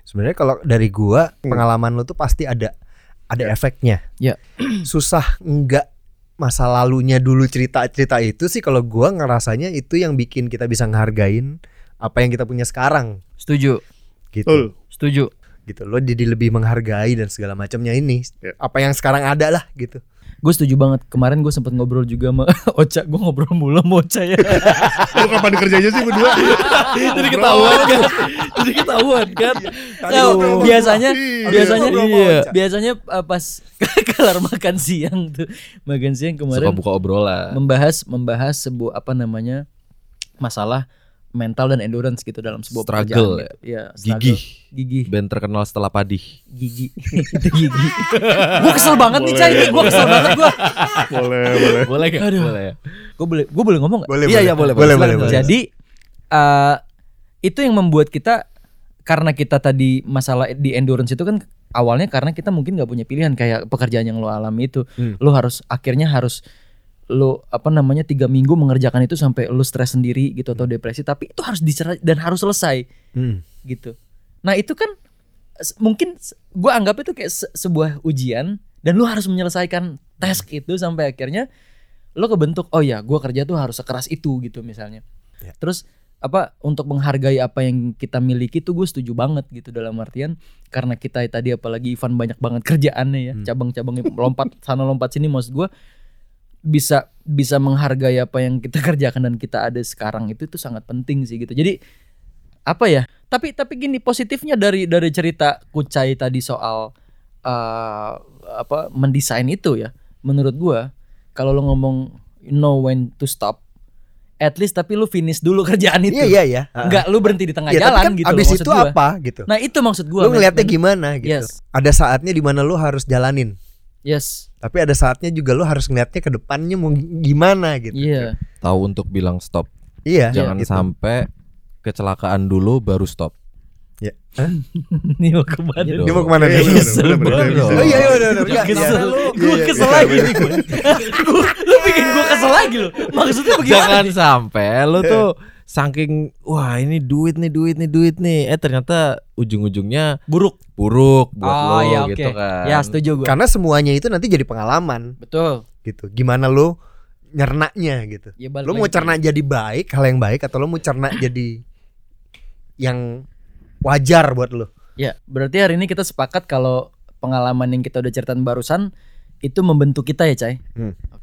Sebenarnya kalau dari gua pengalaman lu tuh pasti ada ada efeknya. Ya. Susah enggak masa lalunya dulu cerita-cerita itu sih kalau gua ngerasanya itu yang bikin kita bisa ngehargain apa yang kita punya sekarang Setuju, gitu. Betul. setuju. Gitu lo jadi lebih menghargai dan segala macamnya ini. Ya. Apa yang sekarang ada lah gitu. Gue setuju banget. Kemarin gue sempet ngobrol juga sama Ocha. Gue ngobrol mulu sama Ocha ya. lu kapan kerjanya sih berdua Jadi ketahuan kan. Jadi ketahuan kan. Nah, ngobrol biasanya biasanya iya. Biasanya uh, pas kelar makan siang tuh. Makan siang Suka kemarin buka obrolan. membahas membahas sebuah apa namanya? masalah mental dan endurance gitu dalam sebuah Struggle pekerjaan gitu. Ya, Gigih. Gigih. Band terkenal setelah Padih. Gigi. itu gigi. gue kesel banget nih, Cai. Gue kesel banget gue. boleh boleh Boleh gak? Aduh. Boleh ya? Gue boleh gue boleh ngomong gak? Boleh, Iya, iya, boleh, boleh, boleh. boleh, boleh. Jadi eh itu yang membuat kita karena kita tadi masalah di endurance itu kan awalnya karena kita mungkin nggak punya pilihan kayak pekerjaan yang lo alami itu, lo harus akhirnya harus lo apa namanya tiga minggu mengerjakan itu sampai lo stres sendiri gitu atau depresi tapi itu harus dicerai dan harus selesai Hmm. gitu. Nah itu kan mungkin gue anggap itu kayak se- sebuah ujian dan lu harus menyelesaikan task itu sampai akhirnya lo kebentuk oh ya gue kerja tuh harus sekeras itu gitu misalnya. Ya. Terus apa untuk menghargai apa yang kita miliki tuh gue setuju banget gitu dalam artian karena kita tadi apalagi Ivan banyak banget kerjaannya ya cabang-cabangnya lompat sana lompat sini maksud gue bisa bisa menghargai apa yang kita kerjakan dan kita ada sekarang itu itu sangat penting sih gitu jadi apa ya tapi tapi gini positifnya dari dari cerita Kucai tadi soal eh, apa mendesain itu ya menurut gua kalau lo ngomong you know when to stop at least tapi lu finish dulu kerjaan itu Iya iya iya. nggak lu berhenti di tengah tapi jalan kan gitu loh abis maksud itu gua. apa gitu. nah itu maksud gua lu ngeliatnya gimana gitu. Yes. Ada saatnya di mana lu harus jalanin. yes Tapi ada saatnya juga lu harus ngeliatnya ke depannya mau gimana gitu. iya Tahu untuk bilang stop. Iya. Jangan gitu. sampai kecelakaan dulu baru stop. Ya. ini mau ke mana Gitu. Dia mau ke mana Iya, nih? bener, Kesel banget. Oh iya iya benar. Iya, kesel iya. lu Iya, gue iya, kesel iya, lagi iya. nih gue Gua- lu bikin gue kesel lagi lo maksudnya bagaimana Jangan sampai lu tuh saking wah ini duit nih duit nih duit nih eh ternyata ujung-ujungnya buruk buruk buat oh lo ya gitu kan. ya setuju gue Karena semuanya itu nanti jadi pengalaman betul gitu. Gimana lu nyernaknya gitu. ya balik Lu mau cerna jadi baik, hal yang baik atau lu mau cerna jadi yang wajar buat lu. Ya, berarti hari ini kita sepakat kalau pengalaman yang kita udah ceritain barusan itu membentuk kita ya, Cai.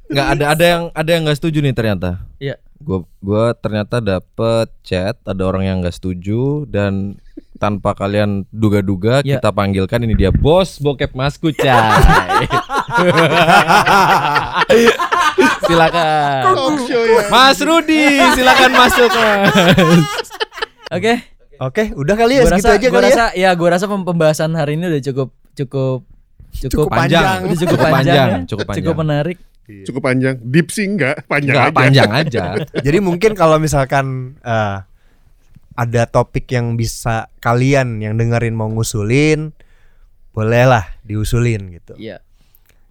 nggak ada ada yang ada yang nggak setuju nih ternyata Iya. Gua gua ternyata dapet chat ada orang yang nggak setuju dan tanpa kalian duga-duga Ya. kita panggilkan ini dia bos bokep masku cai Silakan. Ya. Mas Rudi silakan masuk mas Oke. Oke, udah kali ya Gua segitu rasa, aja gua kali ya. rasa ya gua rasa pem- pembahasan hari ini udah cukup cukup cukup, Cukup panjang. udah cukup, Cukup panjang, panjang, ya. cukup cukup panjang. menarik. Cukup panjang. Deep sih enggak, panjang nggak aja. panjang aja Jadi mungkin kalau misalkan eh, ada topik yang bisa kalian yang dengerin mau ngusulin, bolehlah diusulin gitu. Iya.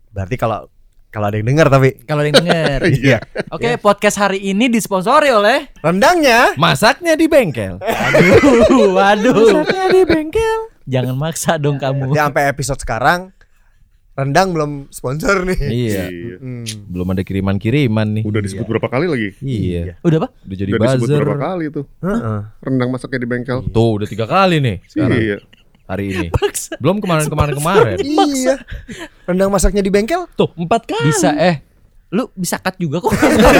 Berarti kalau kalau ada yang denger tapi Kalau ada yang denger. iya. Oke, podcast hari ini disponsori oleh Rendangnya masaknya di bengkel Waduh, waduh. di bengkel Jangan maksa dong kamu. ya sampai episode sekarang rendang belum sponsor nih. iya Iya. Hmm. belum ada kiriman kiriman nih Udah disebut berapa kali lagi? iya Udah, Pak? udah jadi Udah disebut buzzer berapa kali tuh. Heeh. Rendang masaknya di bengkel. tuh udah tiga kali nih sekarang Iya. hari ini belum kemarin kemarin kemarin Iya. Rendang masaknya di bengkel? tuh empat kali Bisa eh. Lu bisa cut juga kok.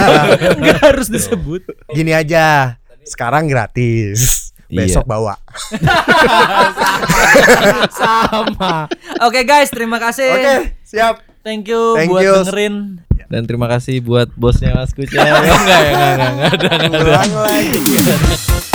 Enggak harus disebut. Gini aja. Sekarang gratis. Iya. Besok bawa. sama Oke guys, terima kasih. Oke, siap. Thank you Thank buat you. dengerin. dan terima kasih buat bosnya Mas Kucai enggak ya enggak enggak enggak ada enggak ada Ulang lagi.